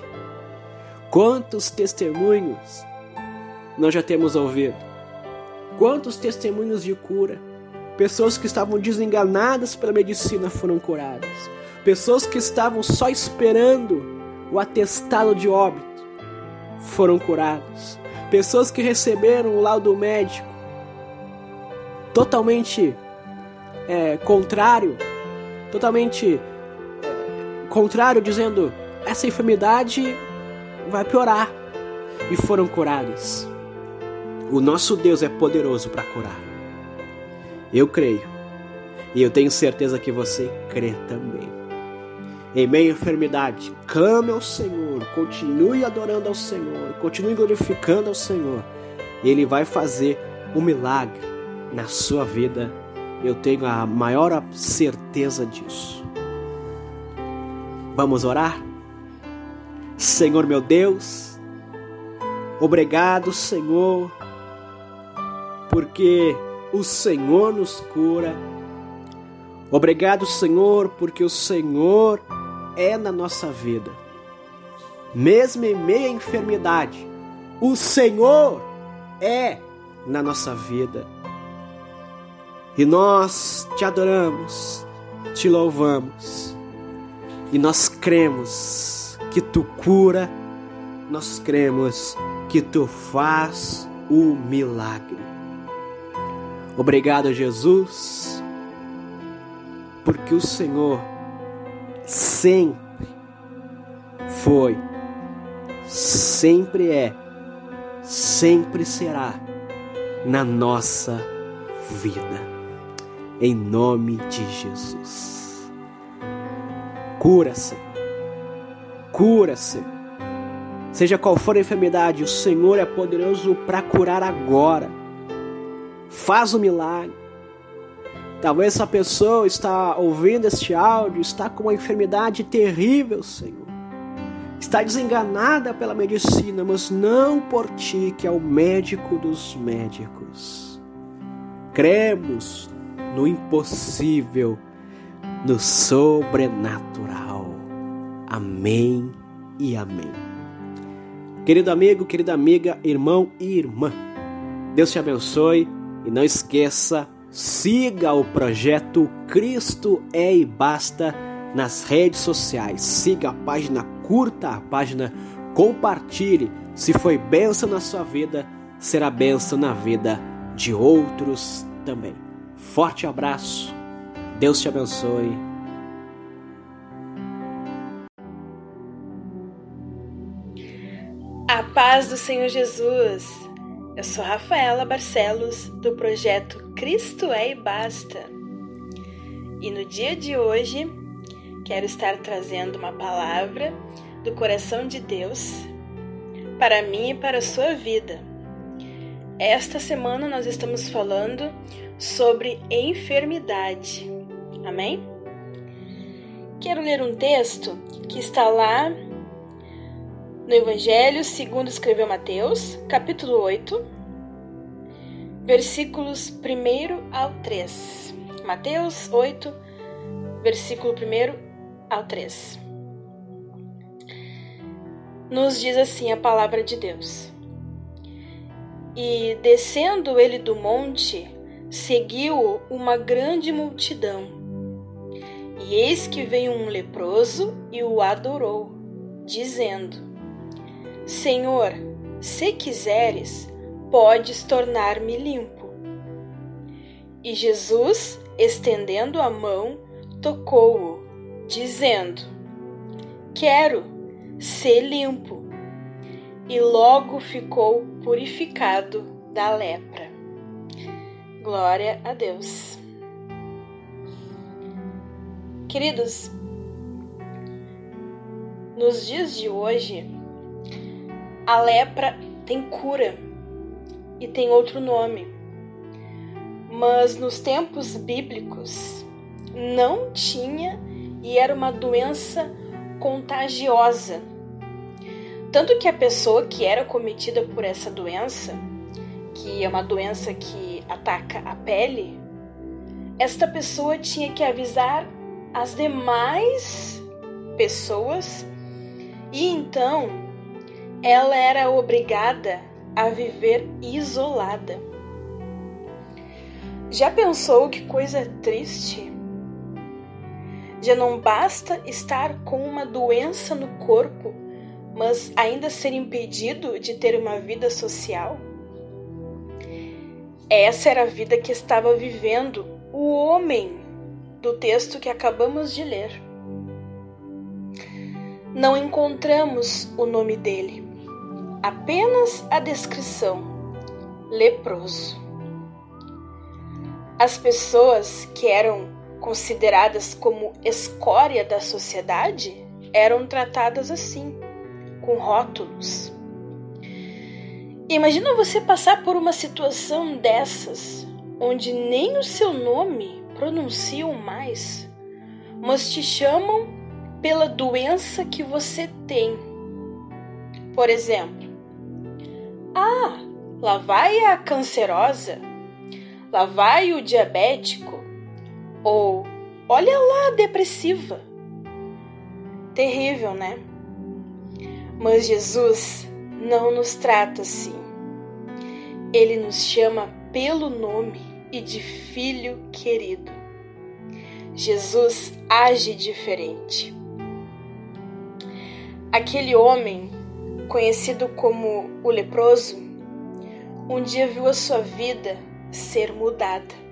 Quantos testemunhos nós já temos ouvido? Quantos testemunhos de cura? Pessoas que estavam desenganadas pela medicina foram curadas. Pessoas que estavam só esperando o atestado de óbito foram curadas. Pessoas que receberam o laudo médico totalmente é, contrário, totalmente é, contrário, dizendo essa enfermidade vai piorar e foram curadas. O nosso Deus é poderoso para curar. Eu creio. E eu tenho certeza que você crê também. Em meio à enfermidade, clame ao Senhor, continue adorando ao Senhor, continue glorificando ao Senhor. Ele vai fazer um milagre na sua vida. Eu tenho a maior certeza disso. Vamos orar? Senhor meu Deus, obrigado, Senhor, porque o Senhor nos cura. Obrigado, Senhor, porque o Senhor é na nossa vida. Mesmo em meia enfermidade, o Senhor é na nossa vida. E nós te adoramos, te louvamos. E nós cremos que tu cura, nós cremos que tu faz o milagre. Obrigado, Jesus, porque o Senhor sempre foi, sempre é, sempre será na nossa vida. Em nome de Jesus. Cura-se. Cura-se. Seja qual for a enfermidade, o Senhor é poderoso para curar agora faz o milagre. Talvez essa pessoa está ouvindo este áudio, está com uma enfermidade terrível, Senhor. Está desenganada pela medicina, mas não por ti, que é o médico dos médicos. Cremos no impossível, no sobrenatural. Amém e amém. Querido amigo, querida amiga, irmão e irmã, Deus te abençoe e não esqueça, siga o projeto Cristo é e Basta nas redes sociais. Siga a página, curta a página, compartilhe. Se foi benção na sua vida, será benção na vida de outros também. Forte abraço. Deus te abençoe. A paz do Senhor Jesus. Eu sou Rafaela Barcelos, do projeto Cristo é e Basta. E no dia de hoje, quero estar trazendo uma palavra do coração de Deus para mim e para a sua vida. Esta semana nós estamos falando sobre enfermidade. Amém? Quero ler um texto que está lá no Evangelho segundo escreveu Mateus, capítulo 8, versículos 1 ao 3. Mateus 8, versículo 1 ao 3. Nos diz assim a palavra de Deus. E descendo ele do monte, seguiu uma grande multidão. E eis que veio um leproso e o adorou, dizendo: Senhor, se quiseres, podes tornar-me limpo. E Jesus, estendendo a mão, tocou-o, dizendo: Quero, ser limpo. E logo ficou purificado da lepra. Glória a Deus. Queridos, nos dias de hoje, a lepra tem cura e tem outro nome. Mas nos tempos bíblicos não tinha e era uma doença contagiosa. Tanto que a pessoa que era cometida por essa doença, que é uma doença que ataca a pele, esta pessoa tinha que avisar as demais pessoas e então ela era obrigada a viver isolada. Já pensou que coisa triste? Já não basta estar com uma doença no corpo, mas ainda ser impedido de ter uma vida social? Essa era a vida que estava vivendo o homem do texto que acabamos de ler. Não encontramos o nome dele, apenas a descrição: leproso. As pessoas que eram consideradas como escória da sociedade, eram tratadas assim, com rótulos. Imagina você passar por uma situação dessas, onde nem o seu nome pronunciam mais, mas te chamam pela doença que você tem. Por exemplo, ah, lá vai a cancerosa, lá vai o diabético, ou olha lá, depressiva. Terrível, né? Mas Jesus não nos trata assim. Ele nos chama pelo nome e de filho querido. Jesus age diferente. Aquele homem, conhecido como o leproso, um dia viu a sua vida ser mudada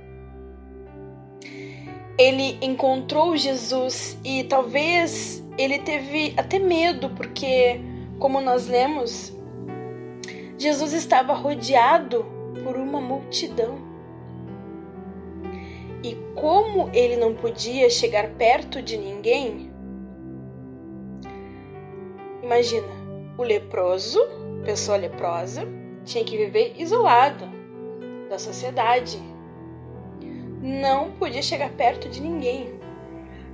ele encontrou Jesus e talvez ele teve até medo, porque, como nós lemos, Jesus estava rodeado por uma multidão. E como ele não podia chegar perto de ninguém, imagina, o leproso, pessoa leprosa, tinha que viver isolado da sociedade, não podia chegar perto de ninguém.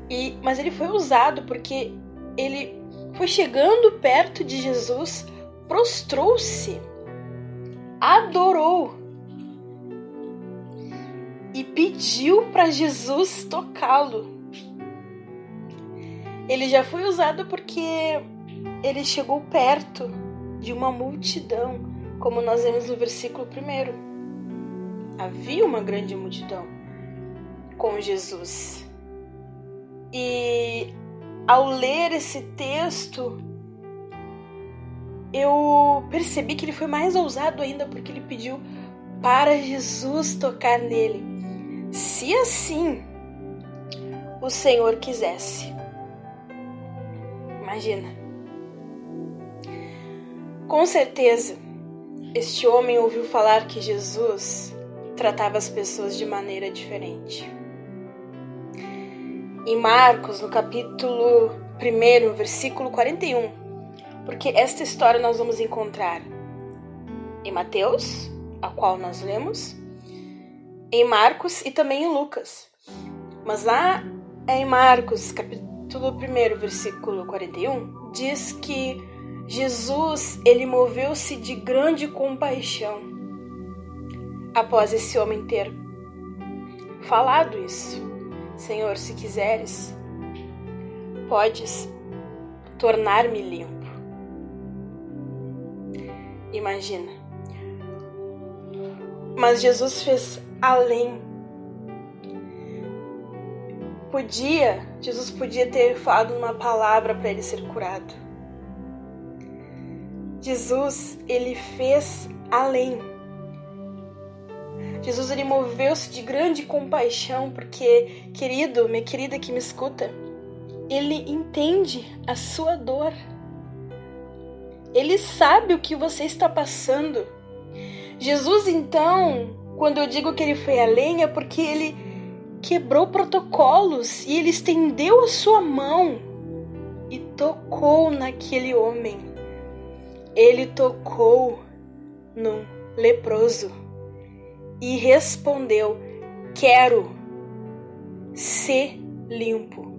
E, mas ele foi usado porque ele foi chegando perto de Jesus, prostrou-se, adorou e pediu para Jesus tocá-lo. Ele já foi usado porque ele chegou perto de uma multidão, como nós vemos no versículo 1. Havia uma grande multidão com Jesus. E ao ler esse texto, eu percebi que ele foi mais ousado ainda porque ele pediu para Jesus tocar nele. Se assim o Senhor quisesse. Imagina. Com certeza, este homem ouviu falar que Jesus tratava as pessoas de maneira diferente. Em Marcos, no capítulo 1, versículo 41, Porque esta história nós vamos encontrar em Mateus, a qual nós lemos, em Marcos e também em Lucas. Mas lá em Marcos, capítulo 1, versículo 41, diz que Jesus, ele moveu-se de grande compaixão após esse homem ter falado isso. Senhor, se quiseres, podes tornar-me limpo. Imagina. Mas Jesus fez além. Podia, Jesus podia ter falado uma palavra para ele ser curado. Jesus, ele fez além. Jesus, ele moveu-se de grande compaixão, porque, querido, minha querida que me escuta, ele entende a sua dor. Ele sabe o que você está passando. Jesus, então, quando eu digo que ele foi além, é porque ele quebrou protocolos e ele estendeu a sua mão e tocou naquele homem. Ele tocou no leproso e respondeu: Quero ser limpo.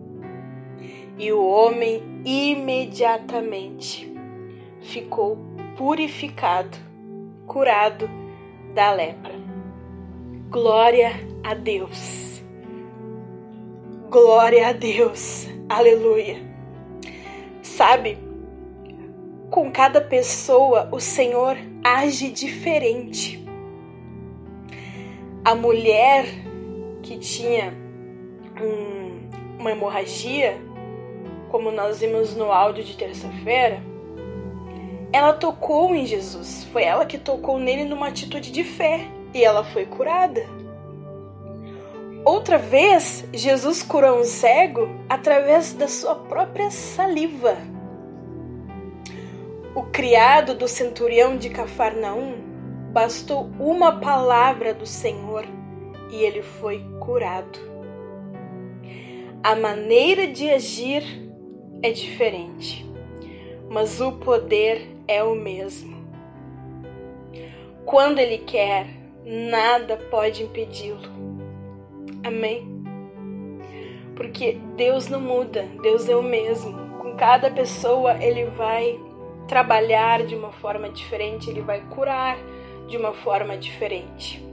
E o homem imediatamente ficou purificado, curado da lepra. Glória a Deus. Glória a Deus. Aleluia. Sabe, com cada pessoa o Senhor age diferente. A mulher que tinha um, uma hemorragia, como nós vimos no áudio de terça-feira, ela tocou em Jesus. Foi ela que tocou nele numa atitude de fé e ela foi curada. Outra vez, Jesus curou um cego através da sua própria saliva. O criado do centurião de Cafarnaum bastou uma palavra do Senhor e ele foi curado. A maneira de agir é diferente, mas o poder é o mesmo. Quando Ele quer, nada pode impedi-lo. Amém? Porque Deus não muda, Deus é o mesmo. Com cada pessoa, Ele vai trabalhar de uma forma diferente, Ele vai curar de uma forma diferente.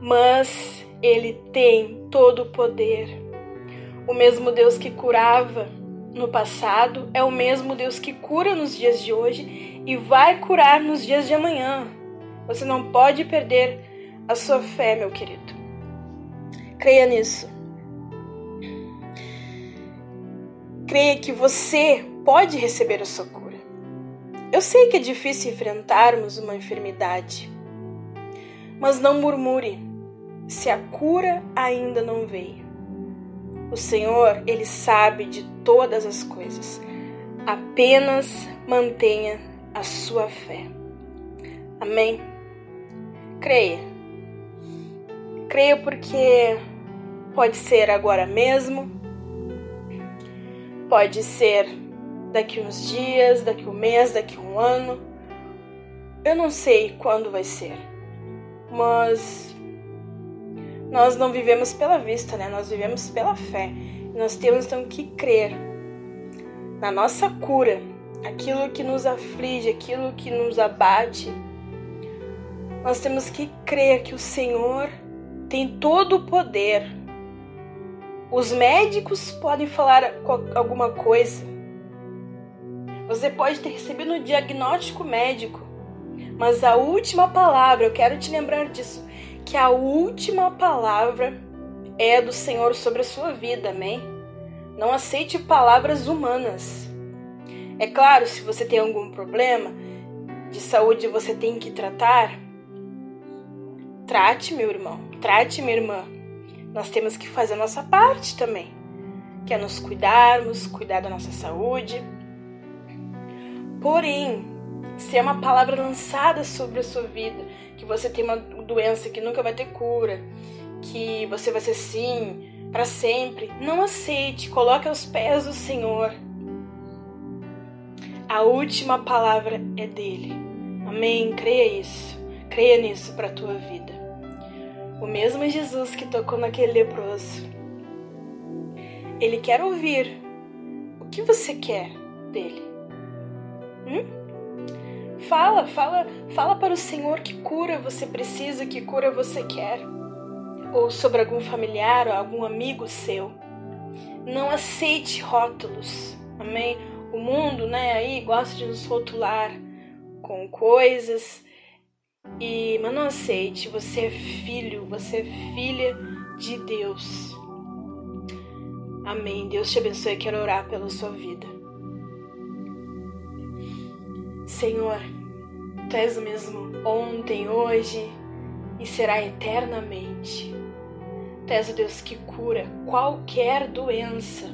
Mas Ele tem todo o poder. O mesmo Deus que curava no passado é o mesmo Deus que cura nos dias de hoje e vai curar nos dias de amanhã. Você não pode perder a sua fé, meu querido. Creia nisso. Creia que você pode receber sua cura. Eu sei que é difícil enfrentarmos uma enfermidade, mas não murmure se a cura ainda não veio. O Senhor, ele sabe de todas as coisas. Apenas mantenha a sua fé. Amém. Creia. Creia porque pode ser agora mesmo. Pode ser daqui uns dias, daqui um mês, daqui um ano. Eu não sei quando vai ser. Mas nós não vivemos pela vista, né? Nós vivemos pela fé. Nós temos então que crer na nossa cura, aquilo que nos aflige, aquilo que nos abate. Nós temos que crer que o Senhor tem todo o poder. Os médicos podem falar alguma coisa. Você pode ter recebido um diagnóstico médico, mas a última palavra, eu quero te lembrar disso, que a última palavra é do Senhor sobre a sua vida, amém? Não aceite palavras humanas. É claro, se você tem algum problema de saúde você tem que tratar, trate, meu irmão, trate, minha irmã. Nós temos que fazer a nossa parte também, que é nos cuidarmos, cuidar da nossa saúde. Porém, se é uma palavra lançada sobre a sua vida, que você tem uma doença que nunca vai ter cura, que você vai ser assim para sempre, não aceite, coloque aos pés do Senhor. A última palavra é dele. Amém. Creia isso. Creia nisso para a tua vida. O mesmo Jesus que tocou naquele leproso. Ele quer ouvir o que você quer dele. Hum? Fala, fala, fala para o Senhor que cura você precisa, que cura você quer. Ou sobre algum familiar ou algum amigo seu. Não aceite rótulos. Amém? O mundo, né, aí gosta de nos rotular com coisas. E, mas não aceite, você é filho, você é filha de Deus. Amém. Deus te abençoe. Quero orar pela sua vida. Senhor, Tu és o mesmo ontem, hoje e será eternamente. Tu és o Deus que cura qualquer doença.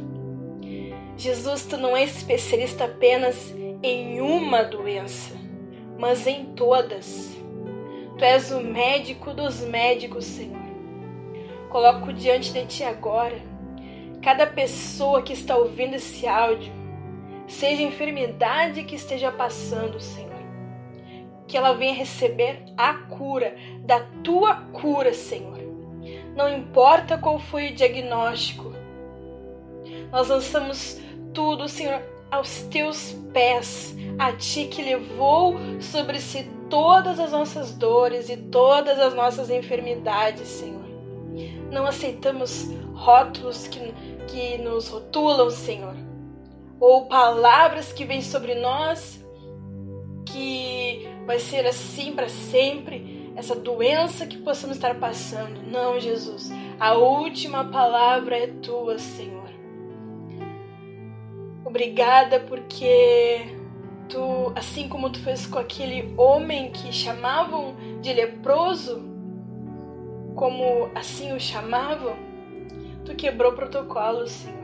Jesus, tu não és especialista apenas em uma doença, mas em todas. Tu és o médico dos médicos, Senhor. Coloco diante de ti agora cada pessoa que está ouvindo esse áudio, seja a enfermidade que esteja passando, Senhor que ela venha receber a cura, da tua cura, Senhor. Não importa qual foi o diagnóstico, nós lançamos tudo, Senhor, aos teus pés, a ti que levou sobre si todas as nossas dores e todas as nossas enfermidades, Senhor. Não aceitamos rótulos que, que nos rotulam, Senhor, ou palavras que vêm sobre nós que vai ser assim para sempre, essa doença que possamos estar passando. Não, Jesus. A última palavra é tua, Senhor. Obrigada porque tu, assim como tu fez com aquele homem que chamavam de leproso, como assim o chamavam, tu quebrou protocolos, Senhor.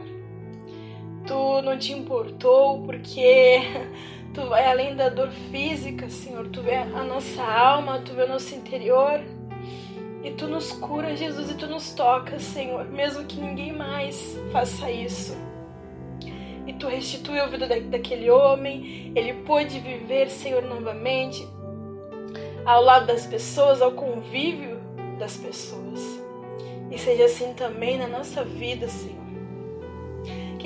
Tu não te importou porque Tu vai além da dor física, Senhor. Tu vê a nossa alma, tu vê o nosso interior. E tu nos cura, Jesus, e tu nos toca, Senhor, mesmo que ninguém mais faça isso. E tu restitui a vida daquele homem, ele pôde viver, Senhor, novamente, ao lado das pessoas, ao convívio das pessoas. E seja assim também na nossa vida, Senhor.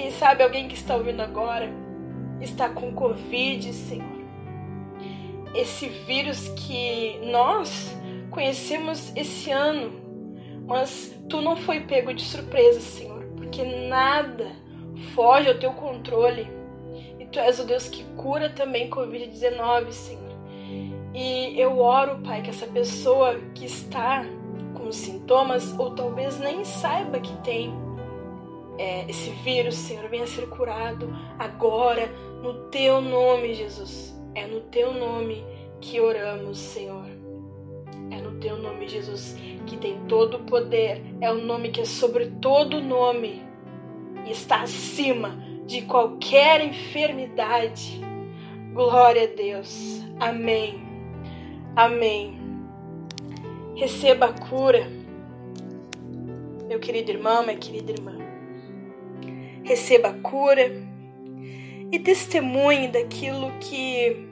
Quem sabe alguém que está ouvindo agora está com Covid, Senhor. Esse vírus que nós conhecemos esse ano, mas tu não foi pego de surpresa, Senhor, porque nada foge ao teu controle. E tu és o Deus que cura também Covid-19, Senhor. E eu oro, Pai, que essa pessoa que está com sintomas, ou talvez nem saiba que tem é, esse vírus, Senhor, venha ser curado agora, no teu nome, Jesus. É no teu nome que oramos, Senhor. É no teu nome, Jesus, que tem todo o poder. É o nome que é sobre todo nome e está acima de qualquer enfermidade. Glória a Deus. Amém. Amém. Receba a cura. Meu querido irmão, minha querida irmã. Receba a cura e testemunhe daquilo que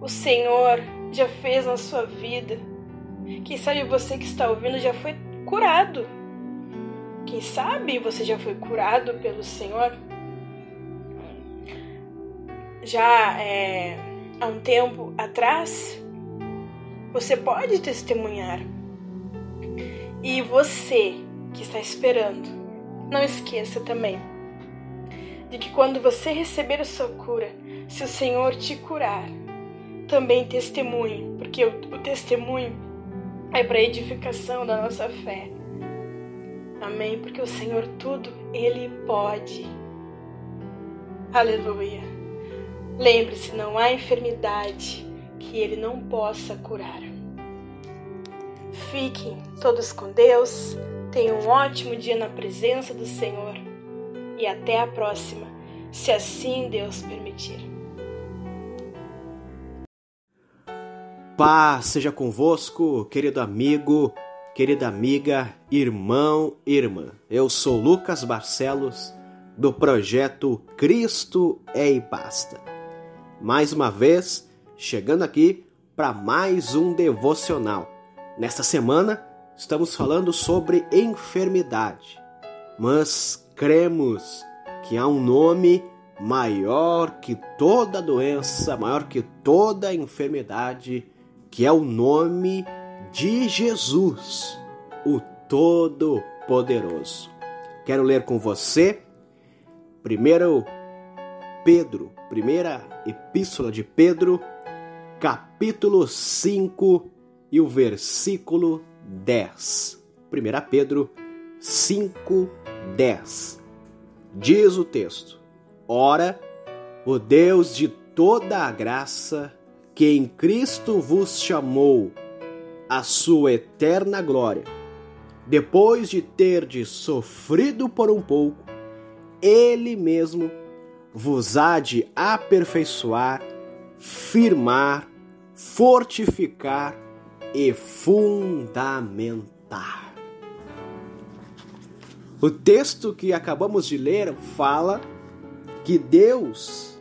o Senhor já fez na sua vida. Quem sabe você que está ouvindo já foi curado. Quem sabe você já foi curado pelo Senhor? Já é, há um tempo atrás, você pode testemunhar. E você que está esperando, não esqueça também de que quando você receber a sua cura, se o Senhor te curar, também testemunhe, porque o, o testemunho é para edificação da nossa fé. Amém? Porque o Senhor tudo ele pode. Aleluia. Lembre-se, não há enfermidade que ele não possa curar. Fiquem todos com Deus. Tenham um ótimo dia na presença do Senhor e até a próxima, se assim Deus permitir. Paz seja convosco, querido amigo, querida amiga, irmão, irmã. Eu sou Lucas Barcelos, do projeto Cristo é e Basta. mais uma vez chegando aqui para mais um devocional. Nesta semana estamos falando sobre enfermidade, mas cremos que há um nome maior que toda doença, maior que toda enfermidade, que é o nome de Jesus, o Todo-Poderoso. Quero ler com você primeiro Pedro, primeira epístola de Pedro, capítulo 5 e o versículo 10. 1 Pedro 5, 10. Diz o texto: Ora, o Deus de toda a graça, que em Cristo vos chamou a sua eterna glória, depois de terdes sofrido por um pouco, ele mesmo vos há de aperfeiçoar, firmar, fortificar e fundamentar. O texto que acabamos de ler fala que Deus,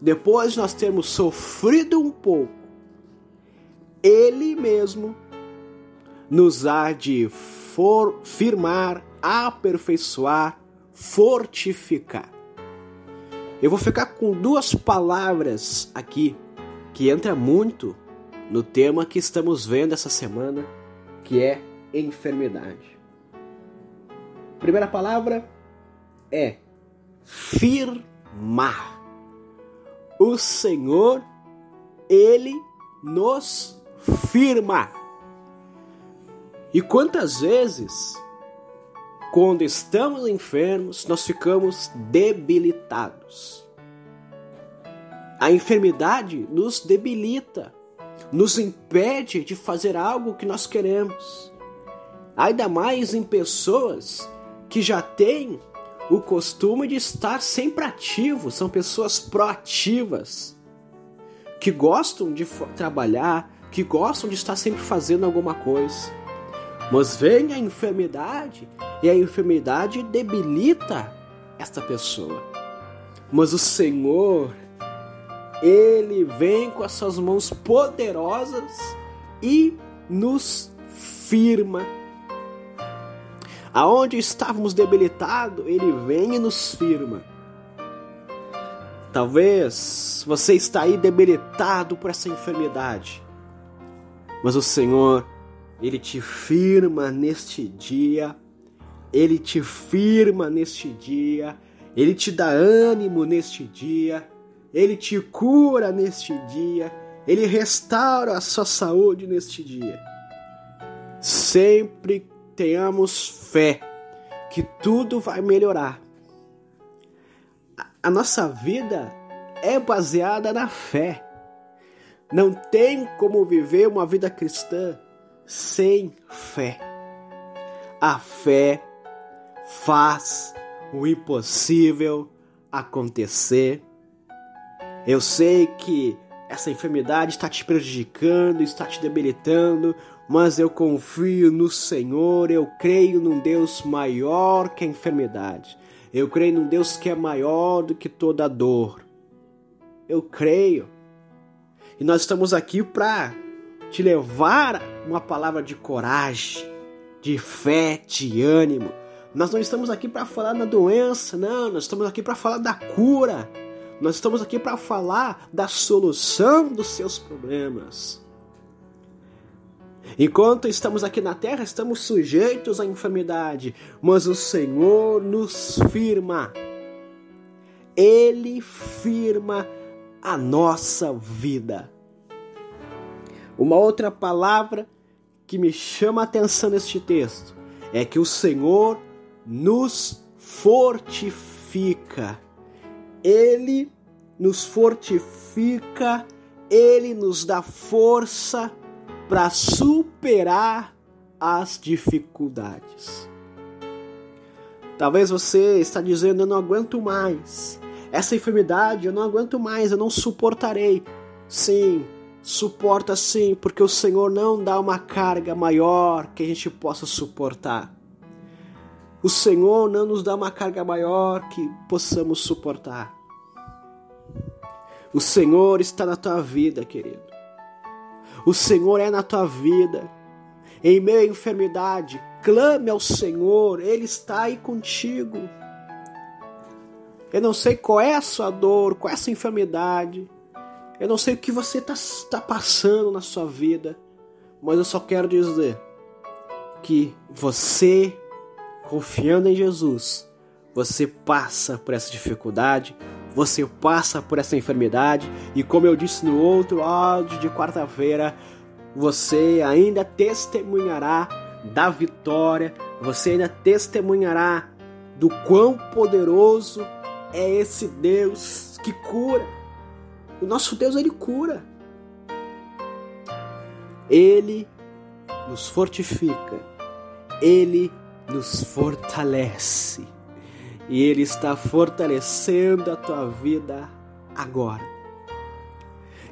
depois de nós termos sofrido um pouco, Ele mesmo nos há de for, firmar, aperfeiçoar, fortificar. Eu vou ficar com duas palavras aqui que entra muito no tema que estamos vendo essa semana, que é enfermidade. Primeira palavra é firmar. O Senhor, ele nos firma. E quantas vezes quando estamos enfermos, nós ficamos debilitados. A enfermidade nos debilita, nos impede de fazer algo que nós queremos. Ainda mais em pessoas que já têm o costume de estar sempre ativos, são pessoas proativas, que gostam de trabalhar, que gostam de estar sempre fazendo alguma coisa. Mas vem a enfermidade e a enfermidade debilita esta pessoa. Mas o Senhor, ele vem com as suas mãos poderosas e nos firma. Aonde estávamos debilitados, ele vem e nos firma. Talvez você está aí debilitado por essa enfermidade, mas o Senhor ele te firma neste dia, ele te firma neste dia, ele te dá ânimo neste dia, ele te cura neste dia, ele restaura a sua saúde neste dia. Sempre tenhamos fé que tudo vai melhorar. A nossa vida é baseada na fé. Não tem como viver uma vida cristã sem fé. A fé faz o impossível acontecer. Eu sei que essa enfermidade está te prejudicando, está te debilitando, mas eu confio no Senhor, eu creio num Deus maior que a enfermidade. Eu creio num Deus que é maior do que toda dor. Eu creio. E nós estamos aqui para te levar uma palavra de coragem, de fé, de ânimo. Nós não estamos aqui para falar da doença, não, nós estamos aqui para falar da cura. Nós estamos aqui para falar da solução dos seus problemas. Enquanto estamos aqui na terra, estamos sujeitos à enfermidade, mas o Senhor nos firma. Ele firma a nossa vida. Uma outra palavra que me chama a atenção neste texto é que o Senhor nos fortifica. Ele nos fortifica, ele nos dá força para superar as dificuldades. Talvez você está dizendo eu não aguento mais. Essa enfermidade eu não aguento mais, eu não suportarei. Sim, Suporta sim, porque o Senhor não dá uma carga maior que a gente possa suportar. O Senhor não nos dá uma carga maior que possamos suportar. O Senhor está na tua vida, querido. O Senhor é na tua vida. Em meio à enfermidade, clame ao Senhor, Ele está aí contigo. Eu não sei qual é a sua dor, qual é a sua enfermidade. Eu não sei o que você está tá passando na sua vida. Mas eu só quero dizer que você, confiando em Jesus, você passa por essa dificuldade, você passa por essa enfermidade, e como eu disse no outro áudio de quarta-feira, você ainda testemunhará da vitória, você ainda testemunhará do quão poderoso é esse Deus que cura. O nosso Deus, ele cura. Ele nos fortifica, ele nos fortalece. E ele está fortalecendo a tua vida agora.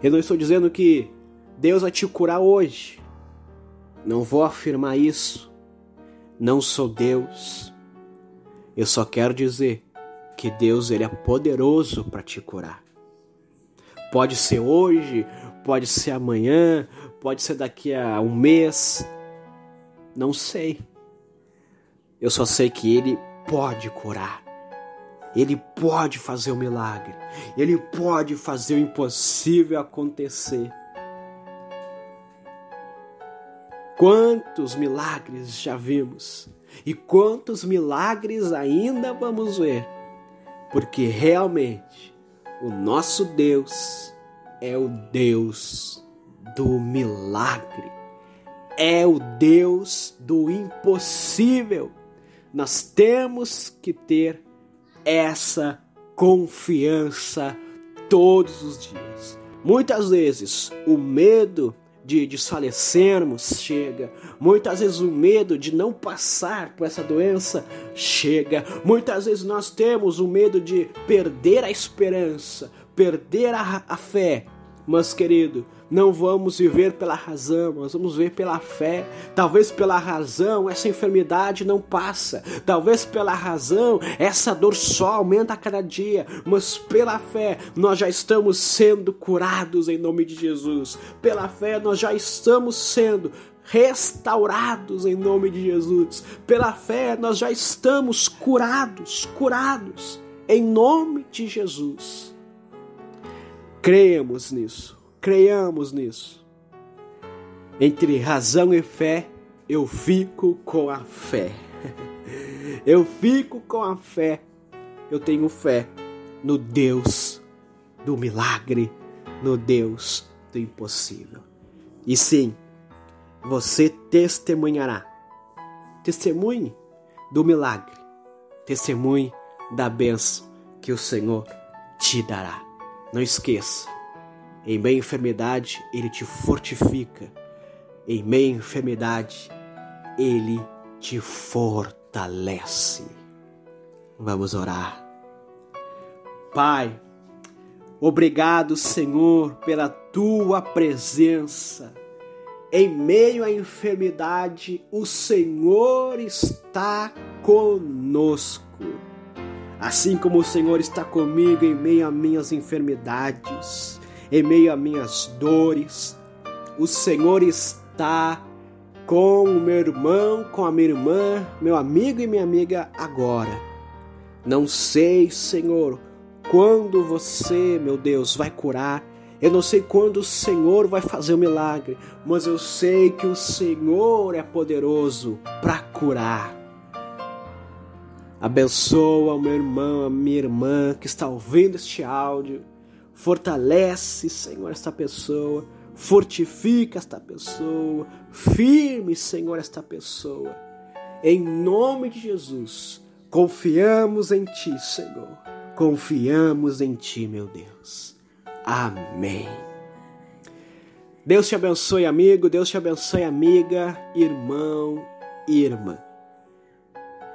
Eu não estou dizendo que Deus vai te curar hoje. Não vou afirmar isso. Não sou Deus. Eu só quero dizer que Deus ele é poderoso para te curar. Pode ser hoje, pode ser amanhã, pode ser daqui a um mês. Não sei. Eu só sei que ele pode curar. Ele pode fazer o um milagre. Ele pode fazer o impossível acontecer. Quantos milagres já vimos e quantos milagres ainda vamos ver, porque realmente o nosso Deus é o Deus do milagre, é o Deus do impossível. Nós temos que ter essa confiança todos os dias. Muitas vezes o medo de desfalecermos chega. Muitas vezes o medo de não passar por essa doença chega. Muitas vezes nós temos o medo de perder a esperança, perder a, a fé. Mas, querido, não vamos viver pela razão, nós vamos viver pela fé. Talvez pela razão essa enfermidade não passa. Talvez pela razão essa dor só aumenta a cada dia. Mas pela fé nós já estamos sendo curados em nome de Jesus. Pela fé nós já estamos sendo restaurados em nome de Jesus. Pela fé nós já estamos curados, curados em nome de Jesus. Creemos nisso. Creiamos nisso. Entre razão e fé, eu fico com a fé. Eu fico com a fé. Eu tenho fé no Deus do milagre, no Deus do impossível. E sim, você testemunhará. Testemunhe do milagre. Testemunhe da bênção que o Senhor te dará. Não esqueça, em meia enfermidade, Ele te fortifica. Em meia enfermidade, Ele te fortalece. Vamos orar. Pai, obrigado, Senhor, pela tua presença. Em meio à enfermidade, o Senhor está conosco. Assim como o Senhor está comigo em meio a minhas enfermidades em meio a minhas dores. O Senhor está com o meu irmão, com a minha irmã, meu amigo e minha amiga agora. Não sei, Senhor, quando você, meu Deus, vai curar. Eu não sei quando o Senhor vai fazer o milagre, mas eu sei que o Senhor é poderoso para curar. Abençoa o meu irmão, a minha irmã que está ouvindo este áudio. Fortalece, Senhor, esta pessoa. Fortifica esta pessoa. Firme, Senhor, esta pessoa. Em nome de Jesus, confiamos em Ti, Senhor. Confiamos em Ti, meu Deus. Amém. Deus te abençoe, amigo. Deus te abençoe, amiga, irmão, irmã.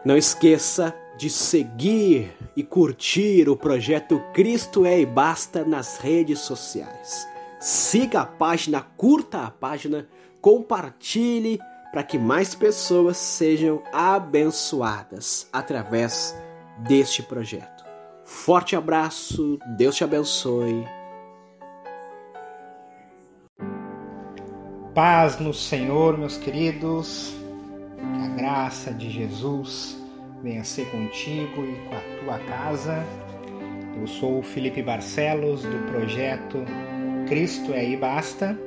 Não esqueça de seguir e curtir o projeto Cristo é e Basta nas redes sociais. Siga a página, curta a página, compartilhe para que mais pessoas sejam abençoadas através deste projeto. Forte abraço, Deus te abençoe. Paz no Senhor, meus queridos. Que a graça de Jesus venha ser contigo e com a tua casa. Eu sou o Felipe Barcelos do projeto Cristo é aí basta.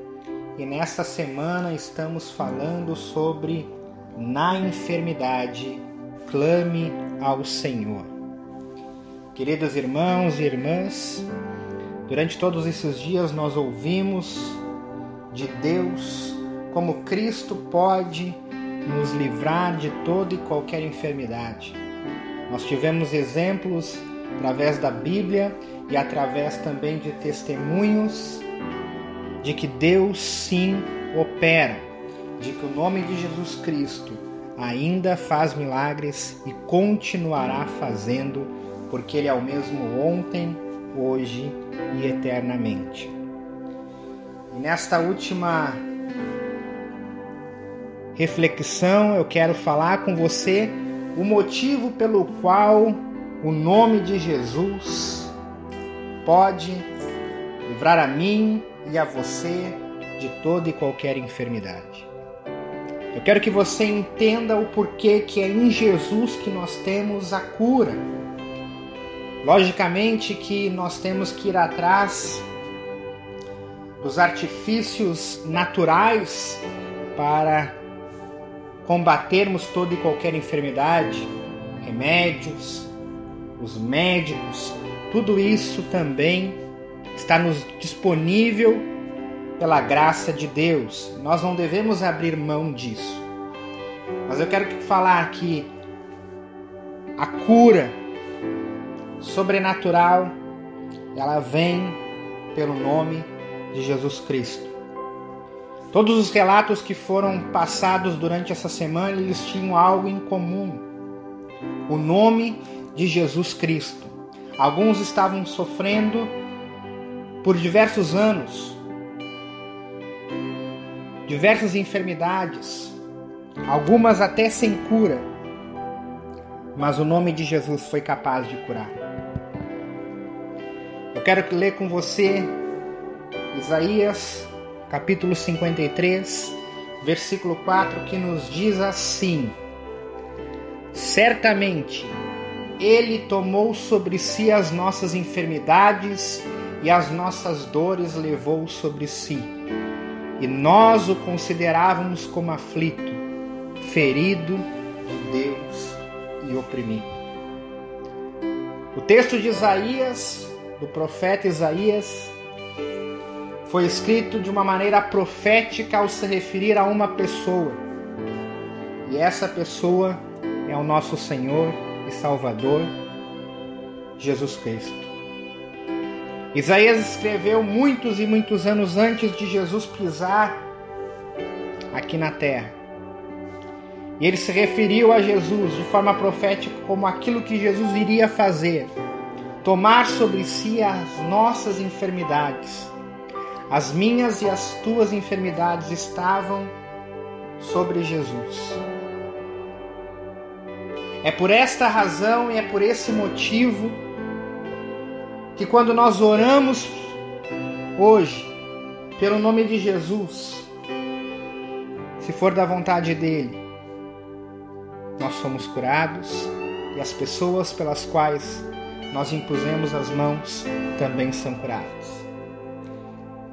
E nesta semana estamos falando sobre na enfermidade clame ao Senhor. Queridos irmãos e irmãs, durante todos esses dias nós ouvimos de Deus, como Cristo pode nos livrar de toda e qualquer enfermidade. Nós tivemos exemplos através da Bíblia e através também de testemunhos de que Deus sim opera, de que o nome de Jesus Cristo ainda faz milagres e continuará fazendo, porque Ele é o mesmo ontem, hoje e eternamente. E nesta última reflexão, eu quero falar com você o motivo pelo qual o nome de Jesus pode livrar a mim e a você de toda e qualquer enfermidade. Eu quero que você entenda o porquê que é em Jesus que nós temos a cura. Logicamente que nós temos que ir atrás dos artifícios naturais para combatermos toda e qualquer enfermidade, remédios, os médicos, tudo isso também está nos disponível pela graça de Deus. Nós não devemos abrir mão disso. Mas eu quero falar que a cura sobrenatural ela vem pelo nome de Jesus Cristo. Todos os relatos que foram passados durante essa semana, eles tinham algo em comum. O nome de Jesus Cristo. Alguns estavam sofrendo por diversos anos, diversas enfermidades, algumas até sem cura, mas o nome de Jesus foi capaz de curar. Eu quero ler com você Isaías capítulo 53, versículo 4, que nos diz assim: Certamente ele tomou sobre si as nossas enfermidades e as nossas dores levou sobre si. E nós o considerávamos como aflito, ferido de Deus e oprimido. O texto de Isaías, do profeta Isaías, foi escrito de uma maneira profética ao se referir a uma pessoa. E essa pessoa é o nosso Senhor e Salvador, Jesus Cristo. Isaías escreveu muitos e muitos anos antes de Jesus pisar aqui na terra. E ele se referiu a Jesus de forma profética como aquilo que Jesus iria fazer: tomar sobre si as nossas enfermidades as minhas e as tuas enfermidades estavam sobre Jesus. É por esta razão e é por esse motivo que quando nós oramos hoje pelo nome de Jesus, se for da vontade dele, nós somos curados e as pessoas pelas quais nós impusemos as mãos também são curadas.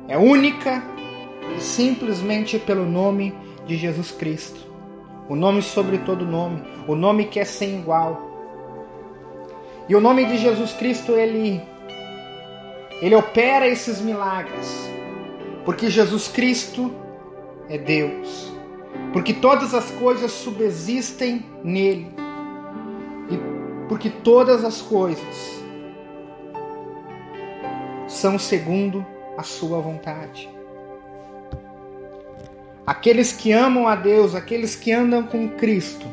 É única e simplesmente pelo nome de Jesus Cristo. O nome sobre todo nome, o nome que é sem igual. E o nome de Jesus Cristo, ele ele opera esses milagres. Porque Jesus Cristo é Deus. Porque todas as coisas subsistem nele. E porque todas as coisas são segundo a sua vontade. Aqueles que amam a Deus, aqueles que andam com Cristo,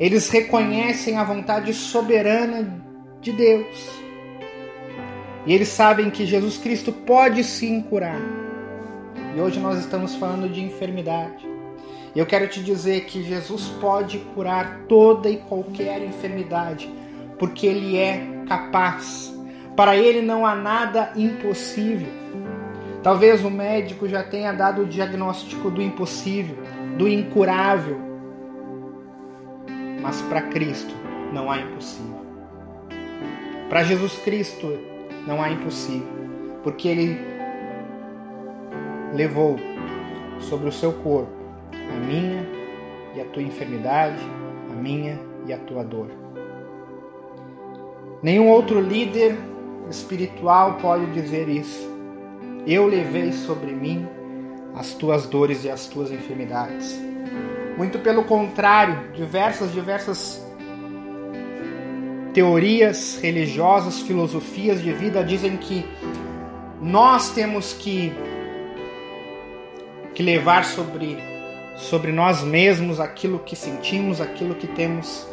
eles reconhecem a vontade soberana de Deus. E eles sabem que Jesus Cristo pode sim curar. E hoje nós estamos falando de enfermidade. E eu quero te dizer que Jesus pode curar toda e qualquer enfermidade, porque Ele é capaz. Para Ele não há nada impossível. Talvez o médico já tenha dado o diagnóstico do impossível, do incurável. Mas para Cristo não há impossível. Para Jesus Cristo não há impossível, porque Ele levou sobre o seu corpo a minha e a tua enfermidade, a minha e a tua dor. Nenhum outro líder espiritual pode dizer isso. Eu levei sobre mim as tuas dores e as tuas enfermidades. Muito pelo contrário, diversas, diversas teorias religiosas, filosofias de vida dizem que nós temos que, que levar sobre, sobre nós mesmos aquilo que sentimos, aquilo que temos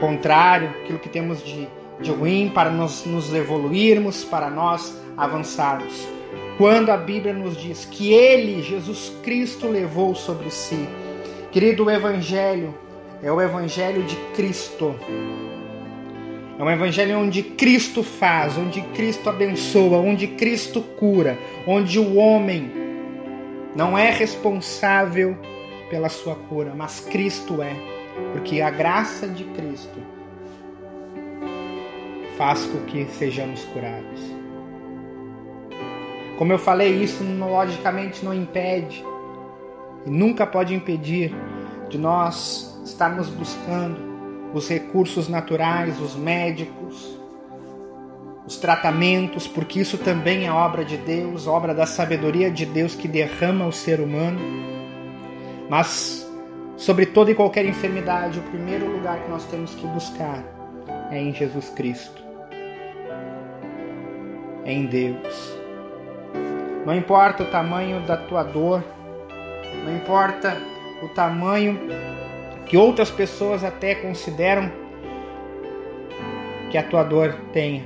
contrário, aquilo que temos de, de ruim para nós nos evoluirmos, para nós avançarmos. Quando a Bíblia nos diz que Ele, Jesus Cristo, levou sobre si, querido, o Evangelho é o Evangelho de Cristo. É um evangelho onde Cristo faz, onde Cristo abençoa, onde Cristo cura, onde o homem não é responsável pela sua cura, mas Cristo é, porque a graça de Cristo faz com que sejamos curados. Como eu falei, isso logicamente não impede e nunca pode impedir de nós estarmos buscando os recursos naturais, os médicos, os tratamentos, porque isso também é obra de Deus, obra da sabedoria de Deus que derrama o ser humano. Mas, sobre toda e qualquer enfermidade, o primeiro lugar que nós temos que buscar é em Jesus Cristo, em Deus. Não importa o tamanho da tua dor, não importa o tamanho que outras pessoas até consideram que a tua dor tenha.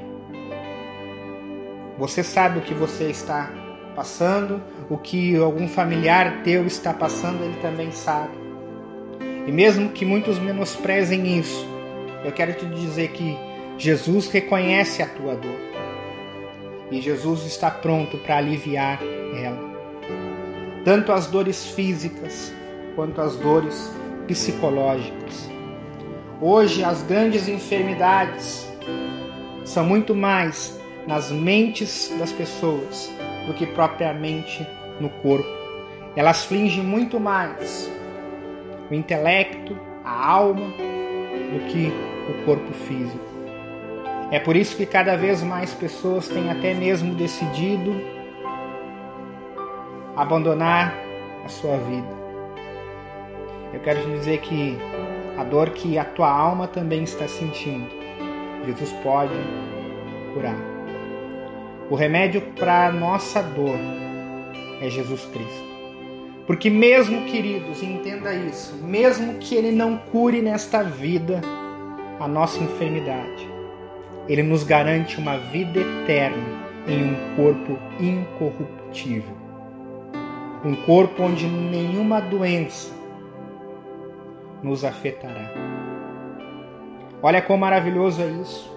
Você sabe o que você está passando, o que algum familiar teu está passando, ele também sabe. E mesmo que muitos menosprezem isso, eu quero te dizer que Jesus reconhece a tua dor. E Jesus está pronto para aliviar ela. Tanto as dores físicas quanto as dores psicológicas. Hoje, as grandes enfermidades são muito mais nas mentes das pessoas do que propriamente no corpo. Elas fingem muito mais o intelecto, a alma, do que o corpo físico. É por isso que cada vez mais pessoas têm até mesmo decidido abandonar a sua vida. Eu quero te dizer que a dor que a tua alma também está sentindo, Jesus pode curar. O remédio para a nossa dor é Jesus Cristo. Porque, mesmo, queridos, entenda isso, mesmo que Ele não cure nesta vida a nossa enfermidade, Ele nos garante uma vida eterna em um corpo incorruptível. Um corpo onde nenhuma doença, nos afetará. Olha quão maravilhoso é isso.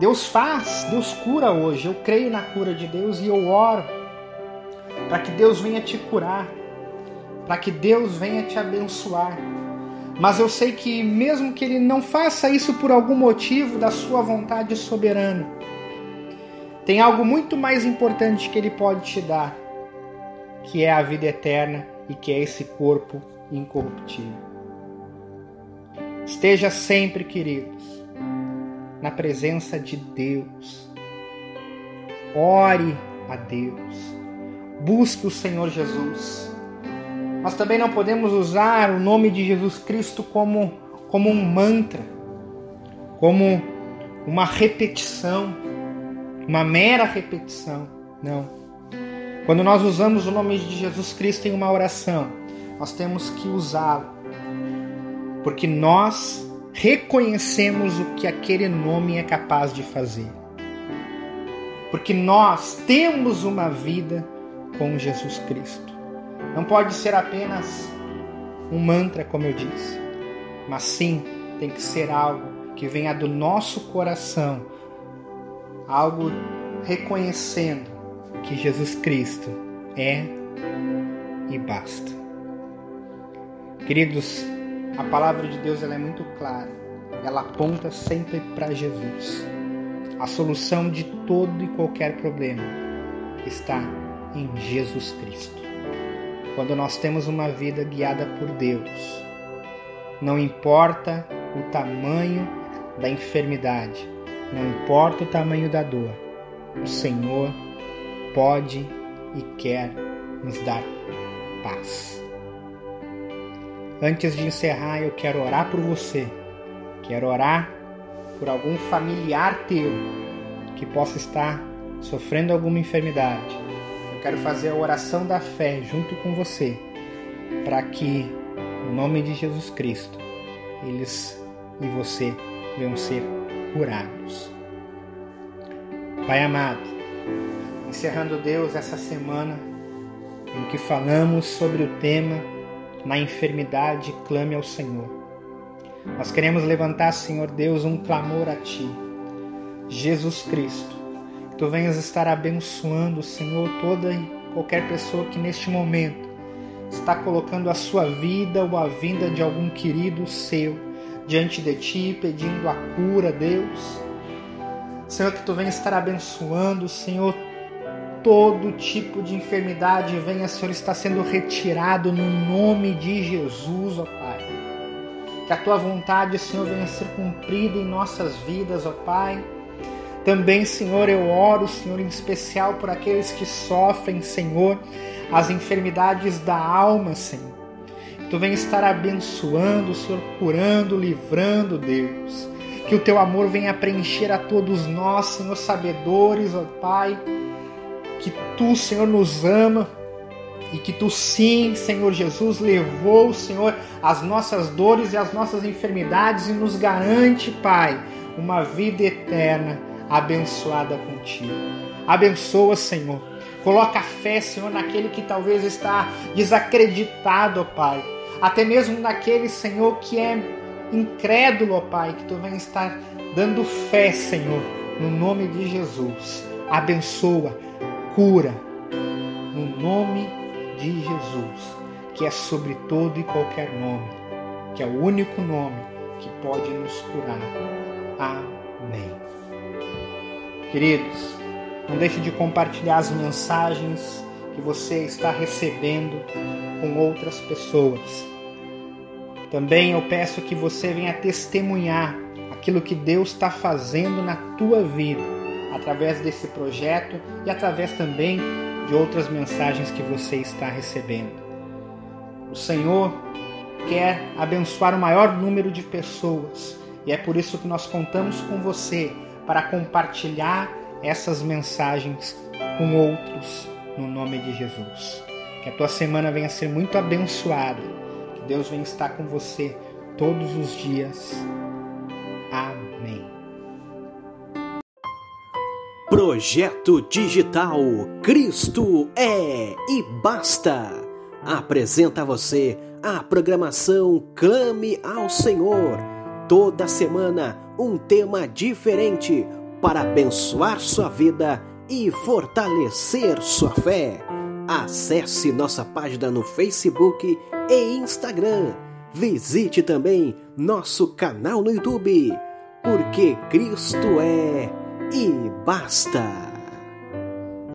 Deus faz, Deus cura hoje. Eu creio na cura de Deus e eu oro para que Deus venha te curar, para que Deus venha te abençoar. Mas eu sei que, mesmo que Ele não faça isso por algum motivo da Sua vontade soberana, tem algo muito mais importante que Ele pode te dar, que é a vida eterna e que é esse corpo incorruptível. Esteja sempre, queridos, na presença de Deus. Ore a Deus. Busque o Senhor Jesus. Nós também não podemos usar o nome de Jesus Cristo como, como um mantra, como uma repetição, uma mera repetição. Não. Quando nós usamos o nome de Jesus Cristo em uma oração, nós temos que usá-lo porque nós reconhecemos o que aquele nome é capaz de fazer. Porque nós temos uma vida com Jesus Cristo. Não pode ser apenas um mantra, como eu disse, mas sim tem que ser algo que venha do nosso coração, algo reconhecendo que Jesus Cristo é e basta. Queridos, a palavra de Deus ela é muito clara. Ela aponta sempre para Jesus. A solução de todo e qualquer problema está em Jesus Cristo. Quando nós temos uma vida guiada por Deus, não importa o tamanho da enfermidade, não importa o tamanho da dor, o Senhor pode e quer nos dar paz. Antes de encerrar, eu quero orar por você. Quero orar por algum familiar teu que possa estar sofrendo alguma enfermidade. Eu quero fazer a oração da fé junto com você, para que, no nome de Jesus Cristo, eles e você venham ser curados. Pai amado, encerrando Deus essa semana em que falamos sobre o tema na enfermidade clame ao Senhor. Nós queremos levantar, Senhor Deus, um clamor a Ti, Jesus Cristo. Tu venhas estar abençoando, Senhor, toda e qualquer pessoa que neste momento está colocando a sua vida ou a vinda de algum querido seu diante de Ti, pedindo a cura, Deus. Senhor, que Tu venhas estar abençoando, Senhor, todo tipo de enfermidade venha, Senhor, está sendo retirado no nome de Jesus, ó Pai. Que a tua vontade, Senhor, venha ser cumprida em nossas vidas, ó Pai. Também, Senhor, eu oro, Senhor, em especial por aqueles que sofrem, Senhor, as enfermidades da alma, Senhor. Tu venha estar abençoando, Senhor, curando, livrando, Deus. Que o teu amor venha preencher a todos nós, Senhor, sabedores, ó Pai que tu, Senhor, nos ama e que tu, sim, Senhor Jesus, levou, Senhor, as nossas dores e as nossas enfermidades e nos garante, Pai, uma vida eterna abençoada contigo. Abençoa, Senhor. Coloca fé, Senhor, naquele que talvez está desacreditado, ó Pai. Até mesmo naquele, Senhor, que é incrédulo, ó Pai, que tu venha estar dando fé, Senhor, no nome de Jesus. Abençoa cura no nome de Jesus, que é sobre todo e qualquer nome, que é o único nome que pode nos curar. Amém. Queridos, não deixe de compartilhar as mensagens que você está recebendo com outras pessoas. Também eu peço que você venha testemunhar aquilo que Deus está fazendo na tua vida através desse projeto e através também de outras mensagens que você está recebendo. O Senhor quer abençoar o maior número de pessoas e é por isso que nós contamos com você para compartilhar essas mensagens com outros no nome de Jesus. Que a tua semana venha ser muito abençoada. Que Deus venha estar com você todos os dias. Amém. Projeto Digital Cristo é e basta. Apresenta a você a programação Clame ao Senhor. Toda semana um tema diferente para abençoar sua vida e fortalecer sua fé. Acesse nossa página no Facebook e Instagram. Visite também nosso canal no YouTube, porque Cristo é e basta.